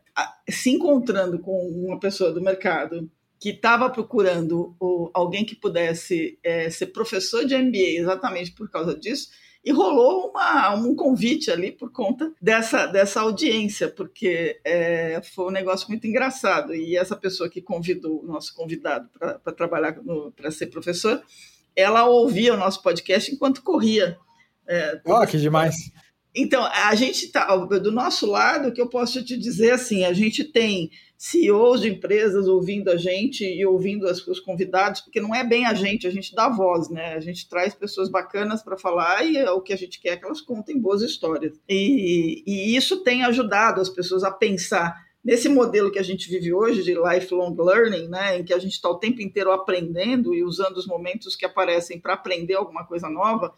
se encontrando com uma pessoa do mercado que estava procurando alguém que pudesse é, ser professor de MBA exatamente por causa disso, e rolou uma, um convite ali por conta dessa, dessa audiência, porque é, foi um negócio muito engraçado. E essa pessoa que convidou o nosso convidado para trabalhar, para ser professor, ela ouvia o nosso podcast enquanto corria. É, oh, que demais! Então, a gente está, do nosso lado, que eu posso te dizer assim, a gente tem CEOs de empresas ouvindo a gente e ouvindo as, os convidados, porque não é bem a gente, a gente dá voz, né? A gente traz pessoas bacanas para falar e é o que a gente quer que elas contem boas histórias. E, e isso tem ajudado as pessoas a pensar nesse modelo que a gente vive hoje de lifelong learning, né, em que a gente está o tempo inteiro aprendendo e usando os momentos que aparecem para aprender alguma coisa nova,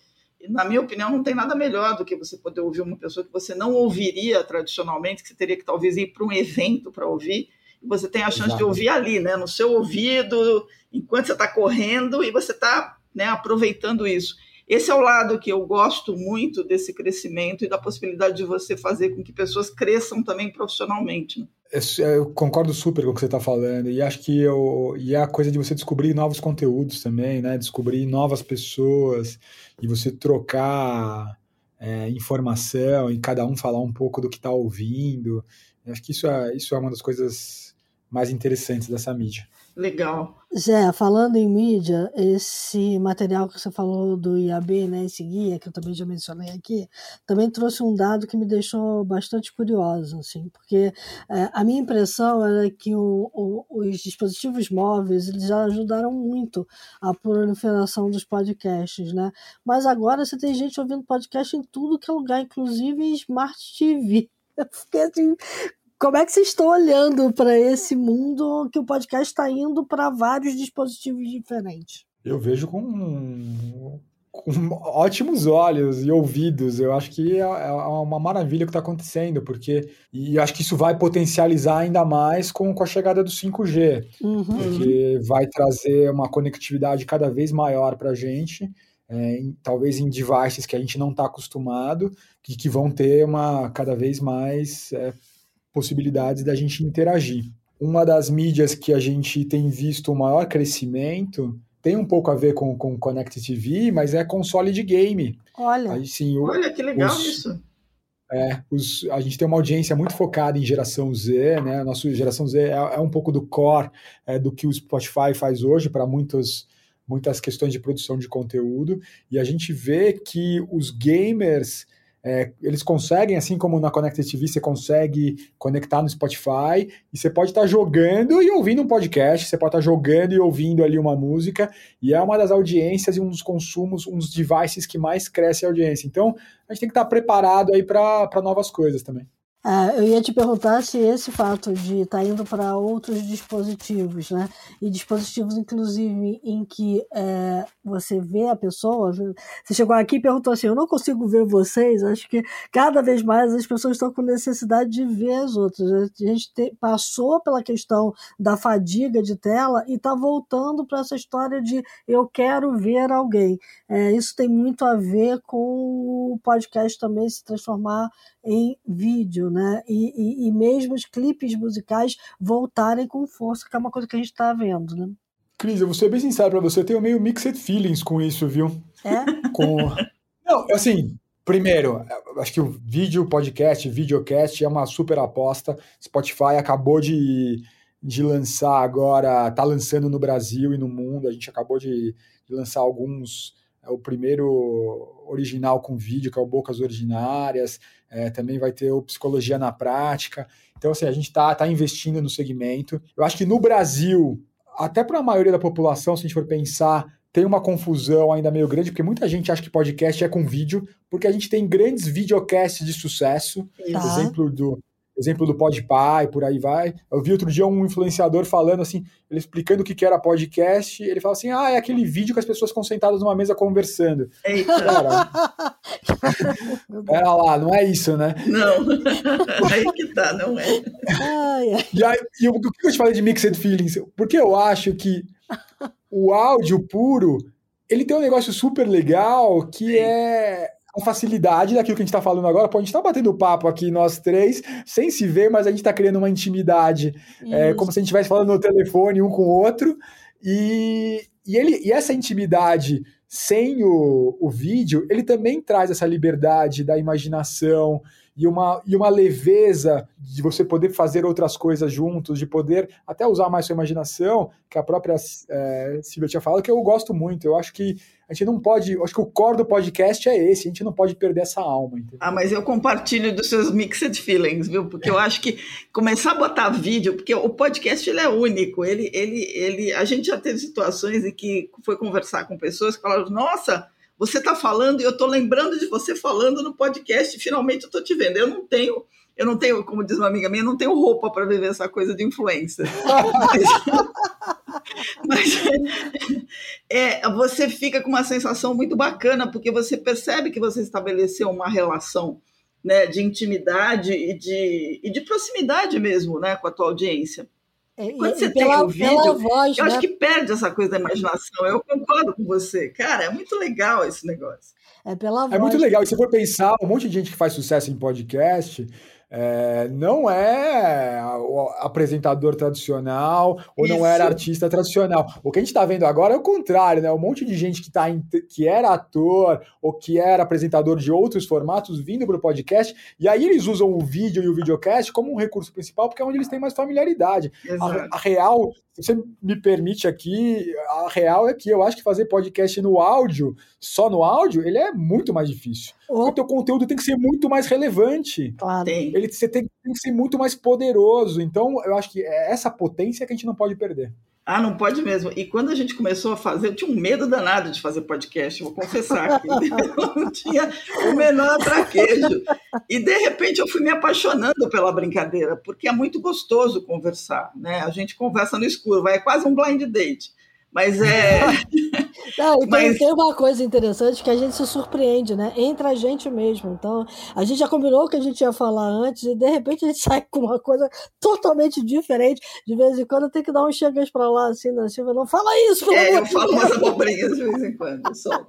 na minha opinião, não tem nada melhor do que você poder ouvir uma pessoa que você não ouviria tradicionalmente, que você teria que talvez ir para um evento para ouvir, e você tem a chance Exato. de ouvir ali, né, no seu ouvido, enquanto você está correndo, e você está né, aproveitando isso. Esse é o lado que eu gosto muito desse crescimento e da possibilidade de você fazer com que pessoas cresçam também profissionalmente. Né? Eu concordo super com o que você está falando e acho que eu, e é a coisa de você descobrir novos conteúdos também, né? Descobrir novas pessoas e você trocar é, informação e cada um falar um pouco do que está ouvindo. Eu acho que isso é, isso é uma das coisas mais interessantes dessa mídia. Legal. Zé, falando em mídia, esse material que você falou do IAB, né, esse guia que eu também já mencionei aqui, também trouxe um dado que me deixou bastante curioso, assim, porque é, a minha impressão era que o, o, os dispositivos móveis eles já ajudaram muito a proliferação dos podcasts, né? Mas agora você tem gente ouvindo podcast em tudo que é lugar, inclusive em Smart TV. Eu fiquei assim, como é que vocês estão olhando para esse mundo que o podcast está indo para vários dispositivos diferentes? Eu vejo com com ótimos olhos e ouvidos. Eu acho que é, é uma maravilha o que está acontecendo, porque e acho que isso vai potencializar ainda mais com, com a chegada do 5G, uhum. porque vai trazer uma conectividade cada vez maior para a gente. É, em, talvez em devices que a gente não está acostumado e que vão ter uma cada vez mais é, possibilidades da gente interagir. Uma das mídias que a gente tem visto o maior crescimento tem um pouco a ver com, com Connect TV, mas é console de game. Olha, Aí, sim, o, olha que legal os, isso. É, os, a gente tem uma audiência muito focada em geração Z, né? A nossa geração Z é, é um pouco do core é, do que o Spotify faz hoje para muitos muitas questões de produção de conteúdo, e a gente vê que os gamers é, eles conseguem, assim como na Connected TV, você consegue conectar no Spotify e você pode estar tá jogando e ouvindo um podcast, você pode estar tá jogando e ouvindo ali uma música, e é uma das audiências e um dos consumos, um dos devices que mais cresce a audiência. Então, a gente tem que estar tá preparado aí para novas coisas também. Ah, eu ia te perguntar se esse fato de estar tá indo para outros dispositivos, né? E dispositivos, inclusive, em que é, você vê a pessoa. Você chegou aqui e perguntou assim: Eu não consigo ver vocês. Acho que cada vez mais as pessoas estão com necessidade de ver as outras. A gente te, passou pela questão da fadiga de tela e está voltando para essa história de eu quero ver alguém. É, isso tem muito a ver com o podcast também se transformar em vídeo, né? E, e, e mesmo os clipes musicais voltarem com força, que é uma coisa que a gente está vendo, né? Cris, eu vou ser bem sincero para você, eu tenho meio mixed feelings com isso, viu? É? Com... Não, assim, primeiro, acho que o vídeo, podcast, videocast é uma super aposta. Spotify acabou de, de lançar agora, tá lançando no Brasil e no mundo. A gente acabou de, de lançar alguns é o primeiro original com vídeo, que é o Bocas Ordinárias, é, também vai ter o Psicologia na Prática. Então, assim, a gente está tá investindo no segmento. Eu acho que no Brasil, até para a maioria da população, se a gente for pensar, tem uma confusão ainda meio grande, porque muita gente acha que podcast é com vídeo, porque a gente tem grandes videocasts de sucesso. Tá. Exemplo do exemplo do Podpah e por aí vai. Eu vi outro dia um influenciador falando assim, ele explicando o que era podcast, ele fala assim, ah, é aquele vídeo que as pessoas ficam sentadas numa mesa conversando. Eita. Cara, Pera lá, não é isso, né? Não, aí que tá, não é. E, aí, e o que eu te falei de Mixed Feelings? Porque eu acho que o áudio puro, ele tem um negócio super legal que Sim. é com facilidade daquilo que a gente está falando agora. Pô, a gente está batendo papo aqui, nós três, sem se ver, mas a gente está criando uma intimidade, é, como se a gente estivesse falando no telefone um com o outro. E, e, ele, e essa intimidade sem o, o vídeo, ele também traz essa liberdade da imaginação, e uma, e uma leveza de você poder fazer outras coisas juntos, de poder até usar mais sua imaginação, que a própria é, Silvia tinha falado, que eu gosto muito. Eu acho que a gente não pode. Eu acho que o core do podcast é esse, a gente não pode perder essa alma. Entendeu? Ah, mas eu compartilho dos seus mixed feelings, viu? Porque eu acho que começar a botar vídeo, porque o podcast ele é único, ele, ele, ele, a gente já teve situações em que foi conversar com pessoas que falaram, nossa você está falando e eu estou lembrando de você falando no podcast. Finalmente eu estou te vendo. Eu não tenho, eu não tenho, como diz uma amiga minha, não tenho roupa para viver essa coisa de influência. mas, é, você fica com uma sensação muito bacana porque você percebe que você estabeleceu uma relação né, de intimidade e de, e de proximidade mesmo né, com a tua audiência. É, Quando você pela, tem o vídeo, voz, eu né? acho que perde essa coisa da imaginação. Eu concordo com você. Cara, é muito legal esse negócio. É pela É muito legal. E se for pensar, um monte de gente que faz sucesso em podcast é, não é apresentador tradicional ou Isso. não era artista tradicional. O que a gente está vendo agora é o contrário, né? Um monte de gente que, tá em, que era ator ou que era apresentador de outros formatos vindo para o podcast, e aí eles usam o vídeo e o videocast como um recurso principal, porque é onde eles têm mais familiaridade. A, a, real, se você me permite aqui, a real é que eu acho que fazer podcast no áudio, só no áudio, ele é muito mais difícil. Oh. O teu conteúdo tem que ser muito mais relevante. Claro. Ele você tem, tem, que ser muito mais poderoso. Então, eu acho que é essa potência que a gente não pode perder. Ah, não pode mesmo. E quando a gente começou a fazer, eu tinha um medo danado de fazer podcast, vou confessar. eu não tinha o menor traquejo. E, de repente, eu fui me apaixonando pela brincadeira, porque é muito gostoso conversar. Né? A gente conversa no escuro, vai é quase um blind date. Mas é. Não, então Mas... tem uma coisa interessante que a gente se surpreende, né? Entre a gente mesmo. Então, a gente já combinou o que a gente ia falar antes e de repente a gente sai com uma coisa totalmente diferente. De vez em quando tem que dar um chegas para lá assim na Silva. Não fala isso, pelo É, eu falo umas abobrinhas de vez em quando, só.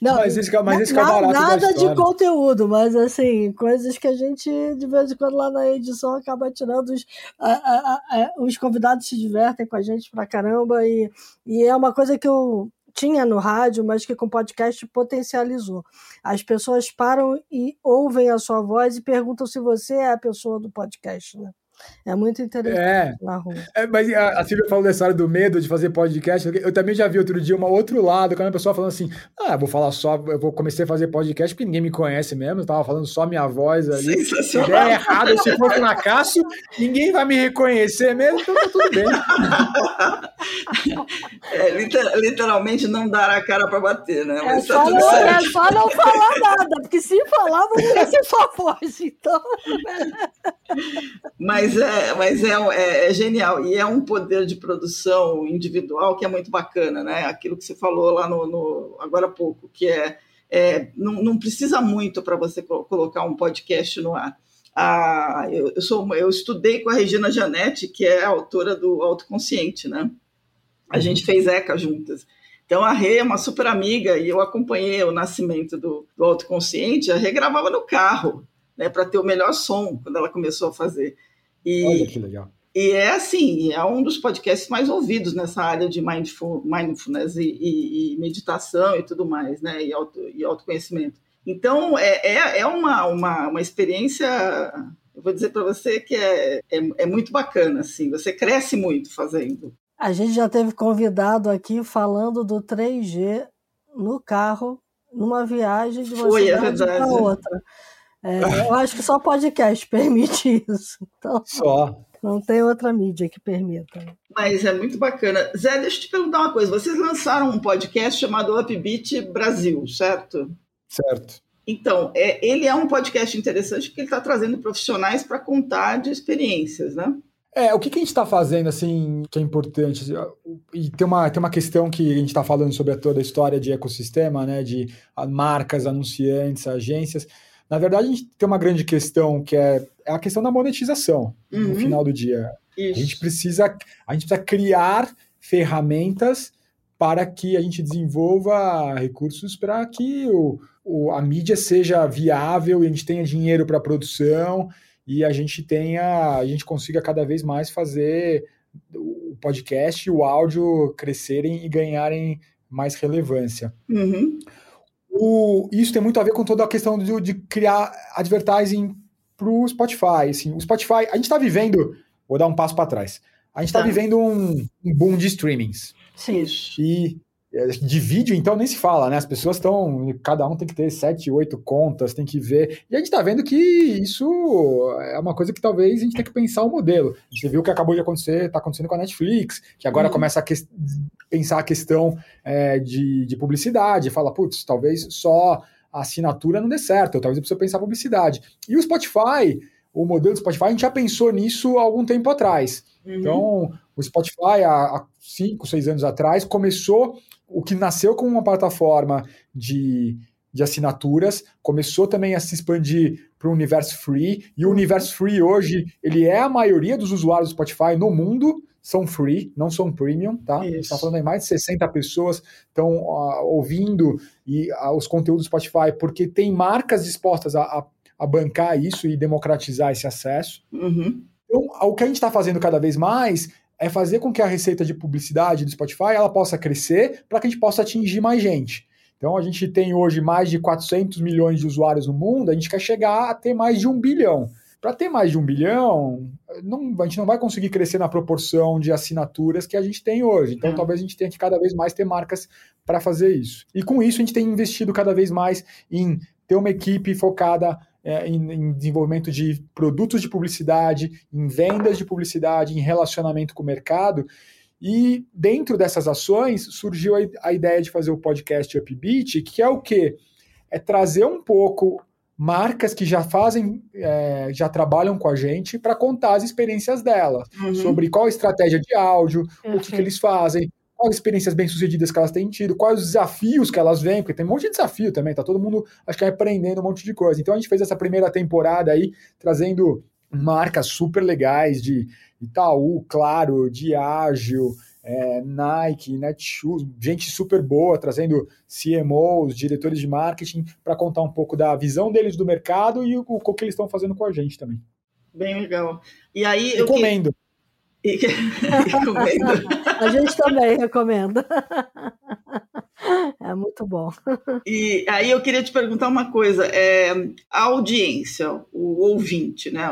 Não, mas isso, mas isso é barato Nada de conteúdo, mas assim, coisas que a gente de vez em quando lá na edição acaba tirando. Os, a, a, a, os convidados se divertem com a gente pra caramba e, e é uma coisa que eu tinha no rádio, mas que com podcast potencializou. As pessoas param e ouvem a sua voz e perguntam se você é a pessoa do podcast, né? É muito interessante é, na rua. É, mas a, a Silvia falou dessa história do medo de fazer podcast. Eu também já vi outro dia um outro lado, quando a pessoa falando assim: ah, vou falar só, eu vou comecei a fazer podcast porque ninguém me conhece mesmo, eu tava falando só minha voz ali. Ideia é errada, se for na caça, ninguém vai me reconhecer mesmo, então tá tudo bem. É, literalmente não dar a cara para bater, né? Mas é, tá só não, é só não falar nada, porque se falar, não ia ser sua voz, então. Mas mas é, mas é, é, é, genial. E é um poder de produção individual que é muito bacana, né? Aquilo que você falou lá no, no agora há pouco, que é, é não, não precisa muito para você colocar um podcast no ar. Ah, eu, eu, sou, eu estudei com a Regina Janetti, que é a autora do Autoconsciente, né? A uhum. gente fez ECA juntas. Então a Rê é uma super amiga e eu acompanhei o nascimento do, do Autoconsciente. A Rê gravava no carro, né, para ter o melhor som quando ela começou a fazer. E, Olha que legal. E é assim, é um dos podcasts mais ouvidos nessa área de mindful, mindfulness e, e, e, meditação e tudo mais, né? E, auto, e autoconhecimento. Então, é, é, é uma, uma, uma experiência, eu vou dizer para você que é, é, é, muito bacana, assim, você cresce muito fazendo. A gente já teve convidado aqui falando do 3G no carro, numa viagem de uma Foi, é cidade é para outra. É, eu acho que só podcast permite isso. Então, só. Não tem outra mídia que permita. Mas é muito bacana. Zé, deixa eu te perguntar uma coisa. Vocês lançaram um podcast chamado Upbeat Brasil, certo? Certo. Então, é, ele é um podcast interessante porque ele está trazendo profissionais para contar de experiências, né? É, o que, que a gente está fazendo, assim, que é importante? E tem uma, tem uma questão que a gente está falando sobre toda a história de ecossistema, né? De marcas, anunciantes, agências. Na verdade, a gente tem uma grande questão que é, é a questão da monetização uhum. no final do dia. Isso. A gente precisa a gente precisa criar ferramentas para que a gente desenvolva recursos para que o, o, a mídia seja viável e a gente tenha dinheiro para produção e a gente tenha a gente consiga cada vez mais fazer o podcast e o áudio crescerem e ganharem mais relevância. Uhum. O, isso tem muito a ver com toda a questão de, de criar advertising para o Spotify. Assim, o Spotify, a gente está vivendo, vou dar um passo para trás, a gente está tá vivendo um, um, boom de streamings. Sim. E de vídeo, então, nem se fala, né? As pessoas estão. Cada um tem que ter sete, oito contas, tem que ver. E a gente está vendo que isso é uma coisa que talvez a gente tenha que pensar o modelo. A gente viu o que acabou de acontecer, está acontecendo com a Netflix, que agora uhum. começa a que, pensar a questão é, de, de publicidade. Fala, putz, talvez só a assinatura não dê certo, talvez eu precise pensar publicidade. E o Spotify, o modelo do Spotify, a gente já pensou nisso há algum tempo atrás. Uhum. Então, o Spotify, há cinco, seis anos atrás, começou o que nasceu como uma plataforma de, de assinaturas, começou também a se expandir para o universo free, e o universo free hoje, ele é a maioria dos usuários do Spotify no mundo, são free, não são premium, tá? Isso. A gente está falando aí mais de 60 pessoas estão uh, ouvindo e, uh, os conteúdos do Spotify, porque tem marcas dispostas a, a, a bancar isso e democratizar esse acesso. Uhum. Então, o que a gente está fazendo cada vez mais é fazer com que a receita de publicidade do Spotify ela possa crescer para que a gente possa atingir mais gente. Então a gente tem hoje mais de 400 milhões de usuários no mundo, a gente quer chegar a ter mais de um bilhão. Para ter mais de um bilhão, não, a gente não vai conseguir crescer na proporção de assinaturas que a gente tem hoje. Então, é. talvez a gente tenha que cada vez mais ter marcas para fazer isso. E com isso, a gente tem investido cada vez mais em ter uma equipe focada é, em, em, desenvolvimento de produtos de publicidade, em vendas de publicidade, em relacionamento com o mercado. E dentro dessas ações surgiu a, a ideia de fazer o podcast Upbeat, que é o quê? É trazer um pouco marcas que já fazem, é, já trabalham com a gente para contar as experiências delas, uhum. sobre qual a estratégia de áudio, uhum. o que, que, eles fazem, quais experiências bem-sucedidas que elas têm tido, quais os desafios que elas vêm, porque tem um monte de desafio também, tá todo mundo, acho que, aprendendo um monte de coisa. Então a gente fez essa primeira temporada aí, trazendo marcas super legais de Itaú, Claro, Diageo, é, Nike, Netshoes, gente super boa, trazendo CMOs, diretores de marketing, para contar um pouco da visão deles do mercado e o, o que eles estão fazendo com a gente também. Bem legal. E aí eu recomendo. Que... recomendo. a gente também recomenda. É muito bom. E aí eu queria te perguntar uma coisa: é, a audiência, o ouvinte, né?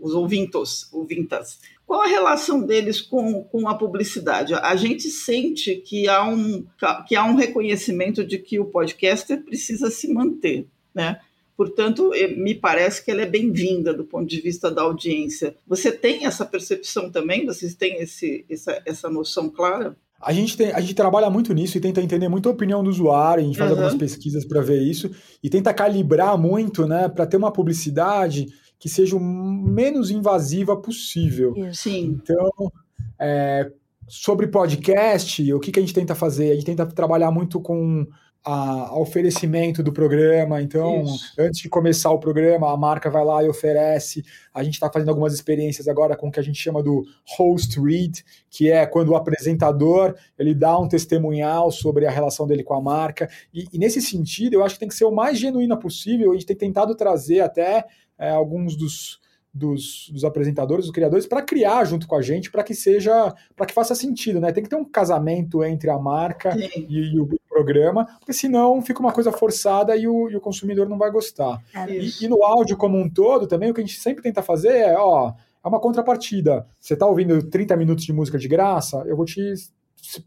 Os ouvintos, ouvintas, qual a relação deles com, com a publicidade? A gente sente que há, um, que há um reconhecimento de que o podcaster precisa se manter, né? Portanto, me parece que ela é bem-vinda do ponto de vista da audiência. Você tem essa percepção também? Vocês têm esse, essa, essa noção clara? A gente, tem, a gente trabalha muito nisso e tenta entender muito a opinião do usuário, a gente faz uhum. algumas pesquisas para ver isso e tenta calibrar muito, né, para ter uma publicidade que seja o menos invasiva possível. Sim. Então, é, sobre podcast, o que, que a gente tenta fazer? A gente tenta trabalhar muito com a, oferecimento do programa. Então, Isso. antes de começar o programa, a marca vai lá e oferece. A gente está fazendo algumas experiências agora com o que a gente chama do host read, que é quando o apresentador ele dá um testemunhal sobre a relação dele com a marca. E, e nesse sentido, eu acho que tem que ser o mais genuína possível. A gente tem tentado trazer até é, alguns dos, dos, dos, apresentadores, dos criadores, para criar junto com a gente, para que seja, para que faça sentido, né? Tem que ter um casamento entre a marca e, e, o programa, porque senão fica uma coisa forçada e o, e o consumidor não vai gostar. É e, e, no áudio como um todo, também o que a gente sempre tenta fazer é, ó, é uma contrapartida. Você está ouvindo 30 minutos de música de graça, eu vou te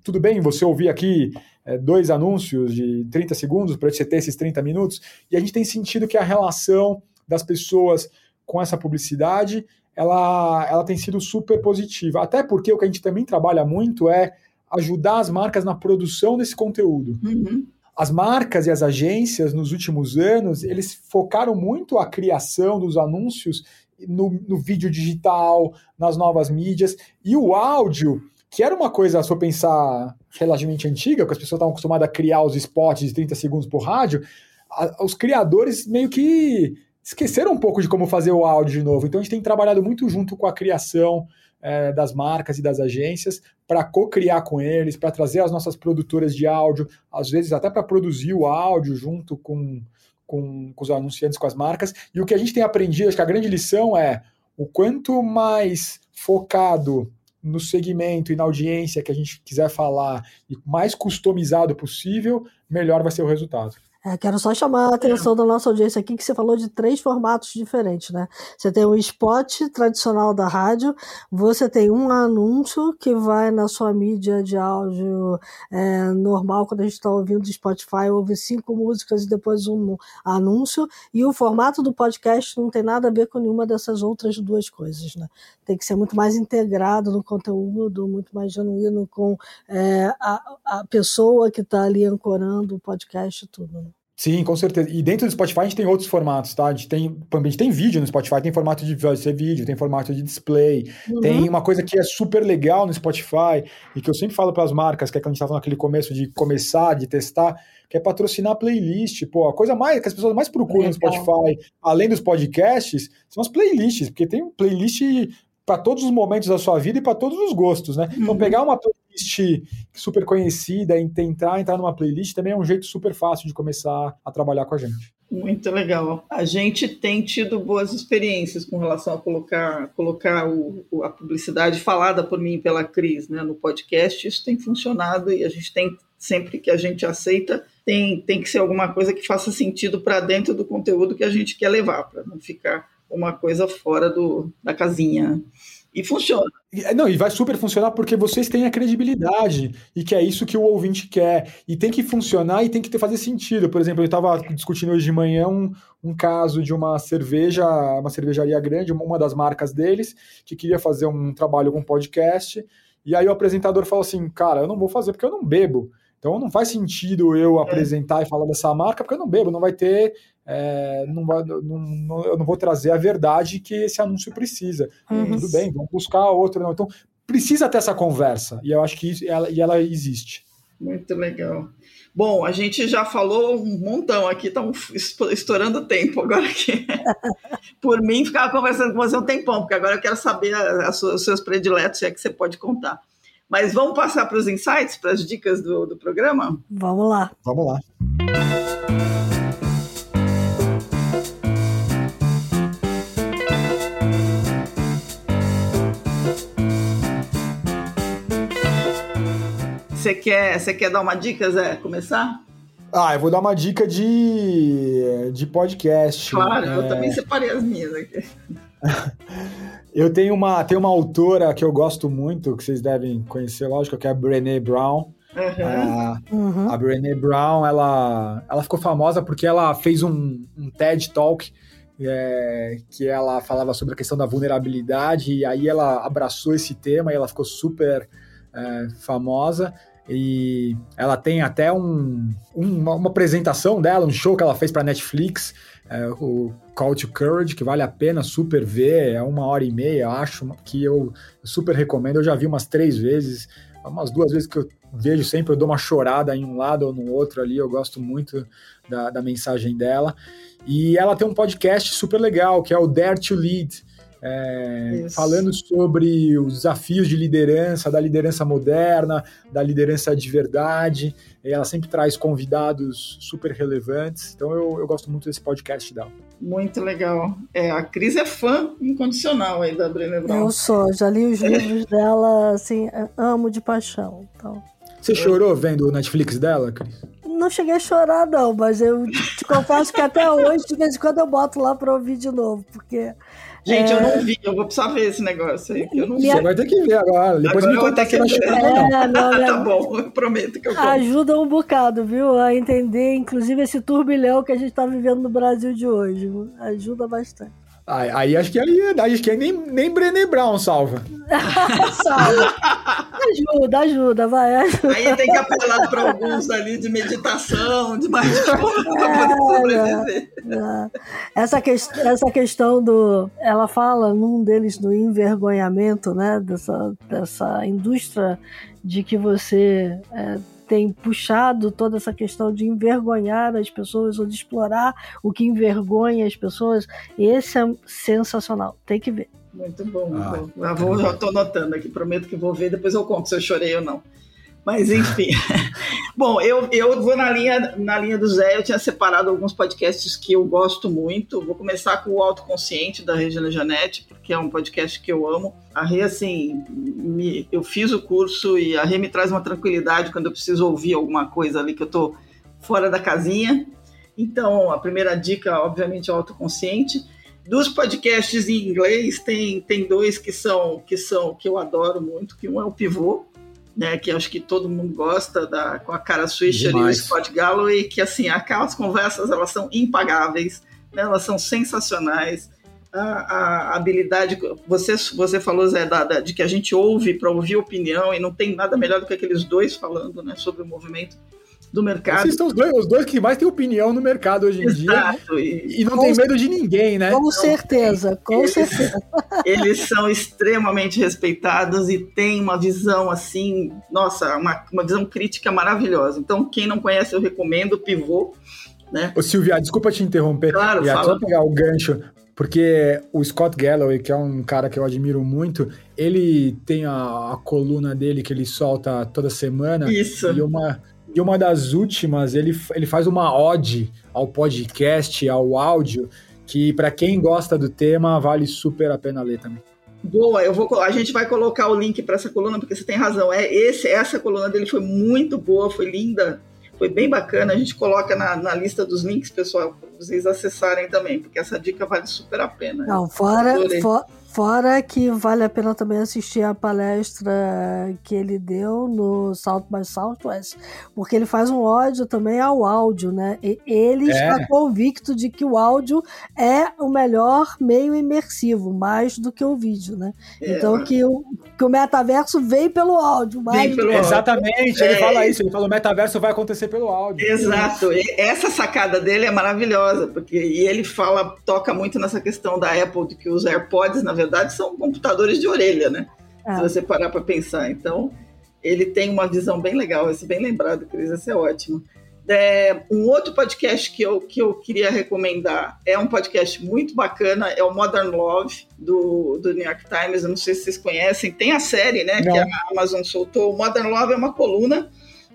tudo bem você ouvir aqui é, dois anúncios de 30 segundos para você ter esses 30 minutos, e a gente tem sentido que a relação das pessoas com essa publicidade, ela, ela tem sido super positiva. Até porque o que a gente também trabalha muito é ajudar as marcas na produção desse conteúdo. Uhum. As marcas e as agências, nos últimos anos, eles focaram muito a criação dos anúncios no, no vídeo digital, nas novas mídias, e o áudio, que era uma coisa, se eu pensar, relativamente antiga, que as pessoas estavam acostumadas a criar os spots de 30 segundos por rádio, a, os criadores meio que esqueceram um pouco de como fazer o áudio de novo. Então a gente tem trabalhado muito junto com a criação é, das marcas e das agências para co-criar com eles, para trazer as nossas produtoras de áudio, às vezes até para produzir o áudio junto com, com, com, os anunciantes, com as marcas. E o que a gente tem aprendido, acho que a grande lição é o quanto mais focado no segmento e na audiência que a gente quiser falar e mais customizado possível, melhor vai ser o resultado. É, quero só chamar a atenção da nossa audiência aqui que você falou de três formatos diferentes, né? Você tem o spot tradicional da rádio, você tem um anúncio que vai na sua mídia de áudio é, normal, quando a gente está ouvindo Spotify, ouve cinco músicas e depois um anúncio, e o formato do podcast não tem nada a ver com nenhuma dessas outras duas coisas, né? Tem que ser muito mais integrado no conteúdo, muito mais genuíno com é, a, a pessoa que está ali ancorando o podcast e tudo, né? Sim, com certeza. E dentro do Spotify a gente tem outros formatos, tá? A gente tem, a gente tem vídeo no Spotify, tem formato de vídeo, tem formato de display. Uhum. Tem uma coisa que é super legal no Spotify e que eu sempre falo para as marcas, que é quando a gente estava naquele começo de começar, de testar, que é patrocinar playlist. Pô, a coisa mais que as pessoas mais procuram no Spotify, além dos podcasts, são as playlists, porque tem playlist para todos os momentos da sua vida e para todos os gostos, né? Então, uhum. Então pegar uma playlist super conhecida e tentar entrar numa playlist também é um jeito super fácil de começar a trabalhar com a gente. Muito legal. A gente tem tido boas experiências com relação a colocar, colocar o, a publicidade falada por mim pela Cris né, no podcast. Isso tem funcionado e a gente tem, sempre que a gente aceita, tem, tem que ser alguma coisa que faça sentido para dentro do conteúdo que a gente quer levar, para não ficar uma coisa fora do, da casinha. E funciona. É, não, e vai super funcionar porque vocês têm a credibilidade e que é isso que o ouvinte quer. E tem que funcionar e tem que ter, fazer sentido. Por exemplo, eu estava discutindo hoje de manhã um, um caso de uma cerveja, uma cervejaria grande, uma das marcas deles, que queria fazer um trabalho com podcast. E aí o apresentador falou assim: Cara, eu não vou fazer porque eu não bebo. Então não faz sentido eu é. apresentar e falar dessa marca, porque eu não bebo, não vai ter. É, não vai, não, não, eu não vou trazer a verdade que esse anúncio precisa. Uhum. Tudo bem, vamos buscar outro. Não. Então, precisa ter essa conversa. E eu acho que isso, ela, e ela existe. Muito legal. Bom, a gente já falou um montão aqui, estamos estourando o tempo agora aqui. Por mim, ficava conversando com você um tempão, porque agora eu quero saber a, a os seus prediletos, se é que você pode contar. Mas vamos passar para os insights, para as dicas do, do programa? Vamos lá. Vamos lá. Você quer, você quer dar uma dica, Zé? Começar? Ah, eu vou dar uma dica de, de podcast. Claro, é... eu também separei as minhas aqui. eu tenho uma, tenho uma autora que eu gosto muito, que vocês devem conhecer, lógico, que é a Brené Brown. Uhum. A, uhum. a Brené Brown, ela, ela ficou famosa porque ela fez um, um TED Talk é, que ela falava sobre a questão da vulnerabilidade e aí ela abraçou esse tema e ela ficou super é, famosa. E ela tem até um, uma, uma, apresentação dela, um show que ela fez para Netflix, é, o Call to Courage, que vale a pena super ver, é uma hora e meia, acho, que eu super recomendo. Eu já vi umas três vezes, umas duas vezes que eu vejo sempre, eu dou uma chorada em um lado ou no outro ali, eu gosto muito da, da mensagem dela. E ela tem um podcast super legal, que é o Dare to Lead, é, falando sobre os desafios de liderança, da liderança moderna, da liderança de verdade. E ela sempre traz convidados super relevantes. Então eu, eu gosto muito desse podcast dela. Muito legal. É, a Cris é fã incondicional aí da Brené Brown. Eu sou, já li os livros dela, assim, amo de paixão. Então. Você chorou vendo o Netflix dela, Cris? Não cheguei a chorar, não, mas eu te confesso que até hoje, de vez em quando, eu boto lá para ouvir de novo, porque Gente, é... eu não vi, eu vou precisar ver esse negócio aí. Eu não Você vai ter que ver agora. Depois agora me contar aqui na é, Tá bom, eu prometo que eu conto. Ajuda um bocado, viu? A entender, inclusive, esse turbilhão que a gente está vivendo no Brasil de hoje. Ajuda bastante. Aí, aí, acho que aí, acho que aí nem, nem Brené Brown salva. salva. Ajuda, ajuda, vai. Ajuda. Aí tem que apelar para alguns ali de meditação, de mais para poder sobreviver. Essa, que, essa questão do. Ela fala num deles do envergonhamento, né? Dessa, dessa indústria de que você. É, tem puxado toda essa questão de envergonhar as pessoas ou de explorar o que envergonha as pessoas. Esse é sensacional, tem que ver. Muito bom, muito ah, bom. Já, vou, já estou anotando aqui, prometo que vou ver, depois eu conto se eu chorei ou não. Mas enfim. Bom, eu, eu vou na linha, na linha do Zé, eu tinha separado alguns podcasts que eu gosto muito. Vou começar com o Autoconsciente da Regina Janete, porque é um podcast que eu amo. A Rê, assim, me, eu fiz o curso e a Rê me traz uma tranquilidade quando eu preciso ouvir alguma coisa ali que eu tô fora da casinha. Então, a primeira dica, obviamente, é o Autoconsciente. Dos podcasts em inglês, tem, tem dois que são, que são que eu adoro muito, que um é o Pivô, né, que acho que todo mundo gosta, da, com a cara Swisher e o Scott Galloway, que assim, aquelas conversas elas são impagáveis, né, elas são sensacionais. A, a, habilidade, você, você falou, Zé, da, da, de que a gente ouve para ouvir opinião e não tem nada melhor do que aqueles dois falando né, sobre o movimento do mercado. Vocês estão os dois, os dois que mais têm opinião no mercado hoje em Exato, dia. E, e não tem medo de ninguém, né? Com certeza, com eles, certeza. Eles são extremamente respeitados e têm uma visão assim, nossa, uma, uma visão crítica maravilhosa. Então, quem não conhece, eu recomendo, Pivô. Né? Ô Silvia, desculpa te interromper. Claro, e fala. Só pegar o gancho, porque o Scott Galloway, que é um cara que eu admiro muito, ele tem a, a coluna dele que ele solta toda semana. Isso. E uma, e uma das últimas, ele, ele faz uma ode ao podcast, ao áudio, que para quem gosta do tema, vale super a pena ler também. Boa, eu vou, a gente vai colocar o link para essa coluna, porque você tem razão. É esse, essa coluna dele foi muito boa, foi linda, foi bem bacana. A gente coloca na, na lista dos links, pessoal, para vocês acessarem também, porque essa dica vale super a pena. Não, fora, for, Fora que vale a pena também assistir a palestra que ele deu no South by Southwest, porque ele faz um ódio também ao áudio, né? E ele é. está convicto de que o áudio é o melhor meio imersivo, mais do que o vídeo, né? É. Então que o, que o metaverso vem pelo áudio. Mais vem pelo áudio. Exatamente, ele é. fala isso, ele fala o metaverso vai acontecer pelo áudio. Exato, essa sacada dele é maravilhosa, porque e ele fala, toca muito nessa questão da Apple, de que os AirPods, na verdade, verdade, são computadores de orelha, né? é. se você parar para pensar. Então, ele tem uma visão bem legal, esse bem lembrado, Cris, esse é ótimo. É, um outro podcast que eu, que eu queria recomendar é um podcast muito bacana, é o Modern Love, do, do New York Times. Eu não sei se vocês conhecem, tem a série né, que a Amazon soltou. O Modern Love é uma coluna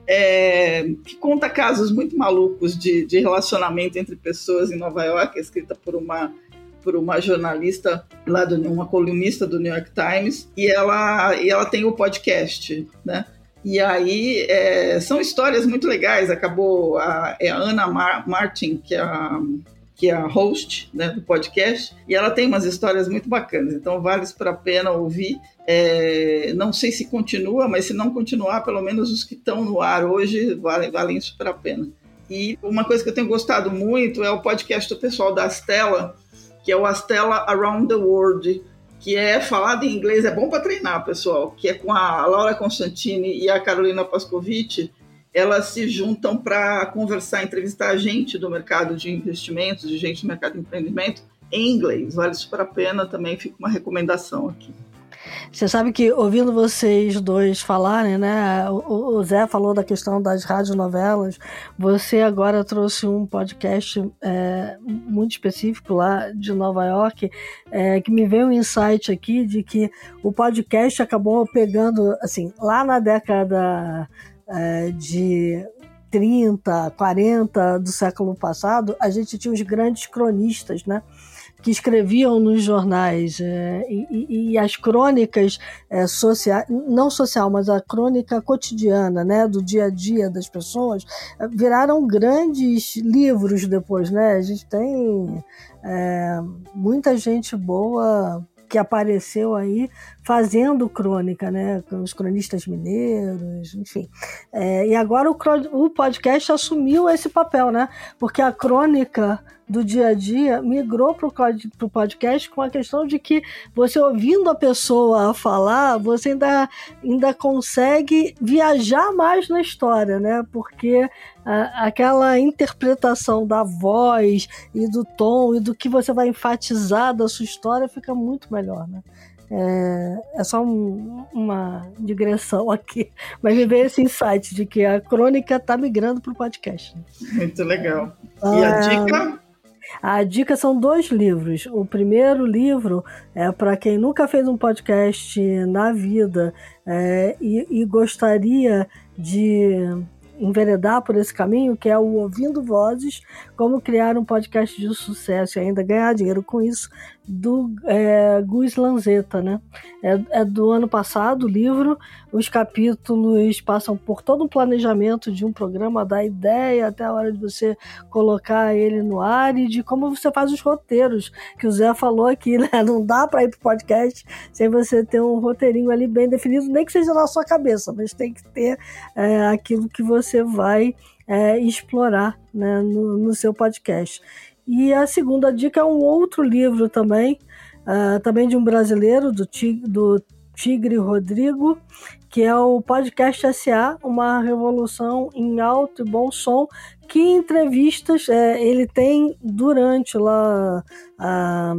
é, que conta casos muito malucos de, de relacionamento entre pessoas em Nova York, escrita por uma por uma jornalista lá do uma colunista do New York Times e ela e ela tem o podcast, né? E aí é, são histórias muito legais. Acabou a, é a Ana Mar Martin, que é a, que é a host né, do podcast, e ela tem umas histórias muito bacanas. Então vale para a pena ouvir. É, não sei se continua, mas se não continuar, pelo menos os que estão no ar hoje valem, valem super a pena. E uma coisa que eu tenho gostado muito é o podcast do pessoal da Astela, que é o Astela Around the World, que é falado em inglês, é bom para treinar, pessoal, que é com a Laura Constantini e a Carolina Pascovitch, elas se juntam para conversar, entrevistar gente do mercado de investimentos, de gente do mercado de empreendimento, em inglês. Vale super a pena, também fica uma recomendação aqui. Você sabe que ouvindo vocês dois falarem, né? O, o Zé falou da questão das radionovelas. Você agora trouxe um podcast é, muito específico lá de Nova York, é, que me veio um insight aqui de que o podcast acabou pegando, assim, lá na década é, de 30, 40 do século passado, a gente tinha os grandes cronistas, né? Que escreviam nos jornais é, e, e, as crônicas é, não social, mas a crônica cotidiana, né, do dia a dia das pessoas, é, viraram grandes livros depois, né? A gente tem é, muita gente boa que apareceu aí fazendo crônica, né? Com os cronistas mineiros, enfim. É, e agora o, o podcast assumiu esse papel, né? Porque a crônica do dia a dia migrou para o podcast com a questão de que você ouvindo a pessoa falar, você ainda, ainda consegue viajar mais na história, né? Porque a, aquela interpretação da voz e do tom e do que você vai enfatizar da sua história fica muito melhor, né? É, é só um, uma digressão aqui, mas me veio esse insight de que a crônica está migrando para o podcast. Muito legal. E a dica? A dica são dois livros. O primeiro livro é para quem nunca fez um podcast na vida é, e, e gostaria de enveredar por esse caminho, que é o Ouvindo Vozes, como criar um podcast de sucesso e ainda ganhar dinheiro com isso, do é, Gus Lanzetta, né? É, é, do ano passado o livro. Os capítulos passam por todo um planejamento de um programa, da ideia até a hora de você colocar ele no ar e de como você faz os roteiros, que o Zé falou aqui, né? Não dá para ir pro podcast sem você ter um roteirinho ali bem definido, nem que seja na sua cabeça, mas tem que ter é, aquilo que você vai é, explorar né, no, no seu podcast. E a segunda dica é um outro livro também, uh, também de um brasileiro, do, Tig, do Tigre Rodrigo, que é o Podcast SA, uma revolução em alto e bom som, que entrevistas é, ele tem durante lá a,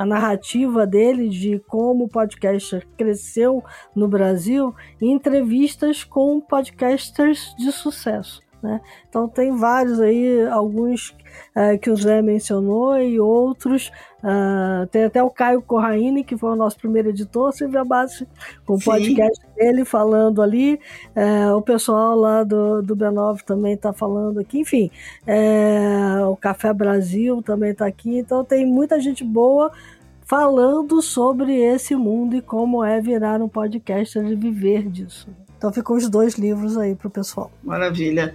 a narrativa dele de como o podcast cresceu no Brasil, entrevistas com podcasters de sucesso. Né? Então tem vários aí, alguns uh, que o Zé mencionou e outros. Uh, tem até o Caio Corraine, que foi o nosso primeiro editor, Silvia Bassi, com o podcast dele falando ali. Uh, o pessoal lá do, do B9 também está falando aqui. Enfim, o Café Brasil também está aqui. Então tem muita gente boa falando sobre esse mundo e como é virar um podcaster e viver disso. Então ficam os dois livros aí para o pessoal. Maravilha.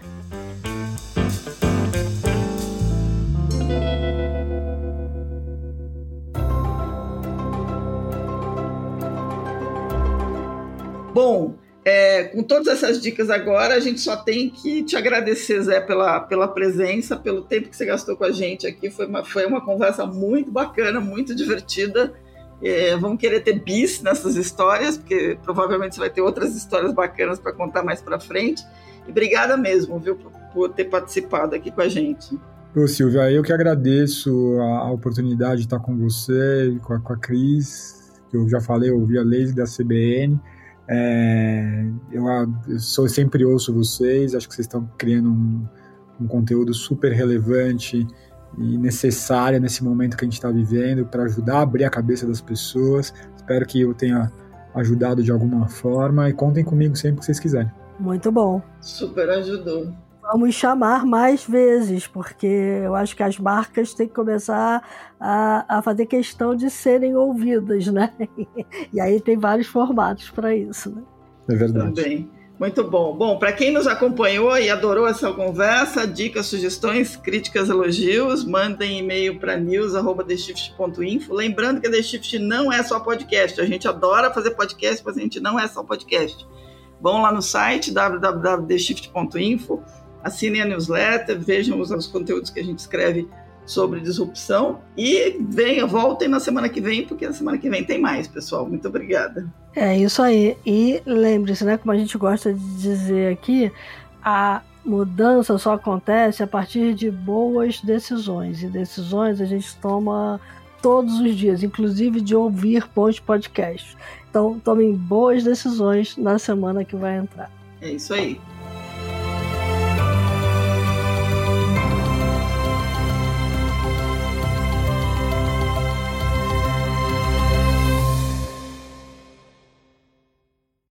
Bom, é, com todas essas dicas agora, a gente só tem que te agradecer, Zé, pela, pela presença, pelo tempo que você gastou com a gente aqui. Foi uma, foi uma conversa muito bacana, muito divertida. É, vamos querer ter bis nessas histórias, porque provavelmente você vai ter outras histórias bacanas para contar mais para frente. E obrigada mesmo, viu, por, por, ter participado aqui com a gente. Ô, Silvia, eu que agradeço a, a oportunidade de estar com você, com a, com a Cris, que eu já falei, eu ouvi a lei da CBN. É, eu, eu sou, sempre ouço vocês, acho que vocês estão criando um, um conteúdo super relevante e necessário nesse momento que a gente está vivendo para ajudar a abrir a cabeça das pessoas. Espero que eu tenha ajudado de alguma forma e contem comigo sempre que vocês quiserem. Muito bom. Super ajudou. Vamos chamar mais vezes, porque eu acho que as marcas têm que começar a, a fazer questão de serem ouvidas, né? E aí tem vários formatos para isso, né? É verdade. Também. Muito bom. Bom, para quem nos acompanhou e adorou essa conversa, dicas, sugestões, críticas, elogios, mandem e-mail para news@theshift.info. Lembrando que a The Shift não é só podcast. A gente adora fazer podcast, mas a gente não é só podcast. Vão lá no site www.theshift.info, assinem a newsletter, vejam os, os conteúdos que a gente escreve sobre disrupção. E venha, voltem na semana que vem, porque na semana que vem tem mais, pessoal. Muito obrigada. É isso aí. E lembre-se, né, como a gente gosta de dizer aqui, a mudança só acontece a partir de boas decisões. E decisões a gente toma todos os dias, inclusive de ouvir bons podcasts. Então, tomem boas decisões na semana que vai entrar. É isso aí.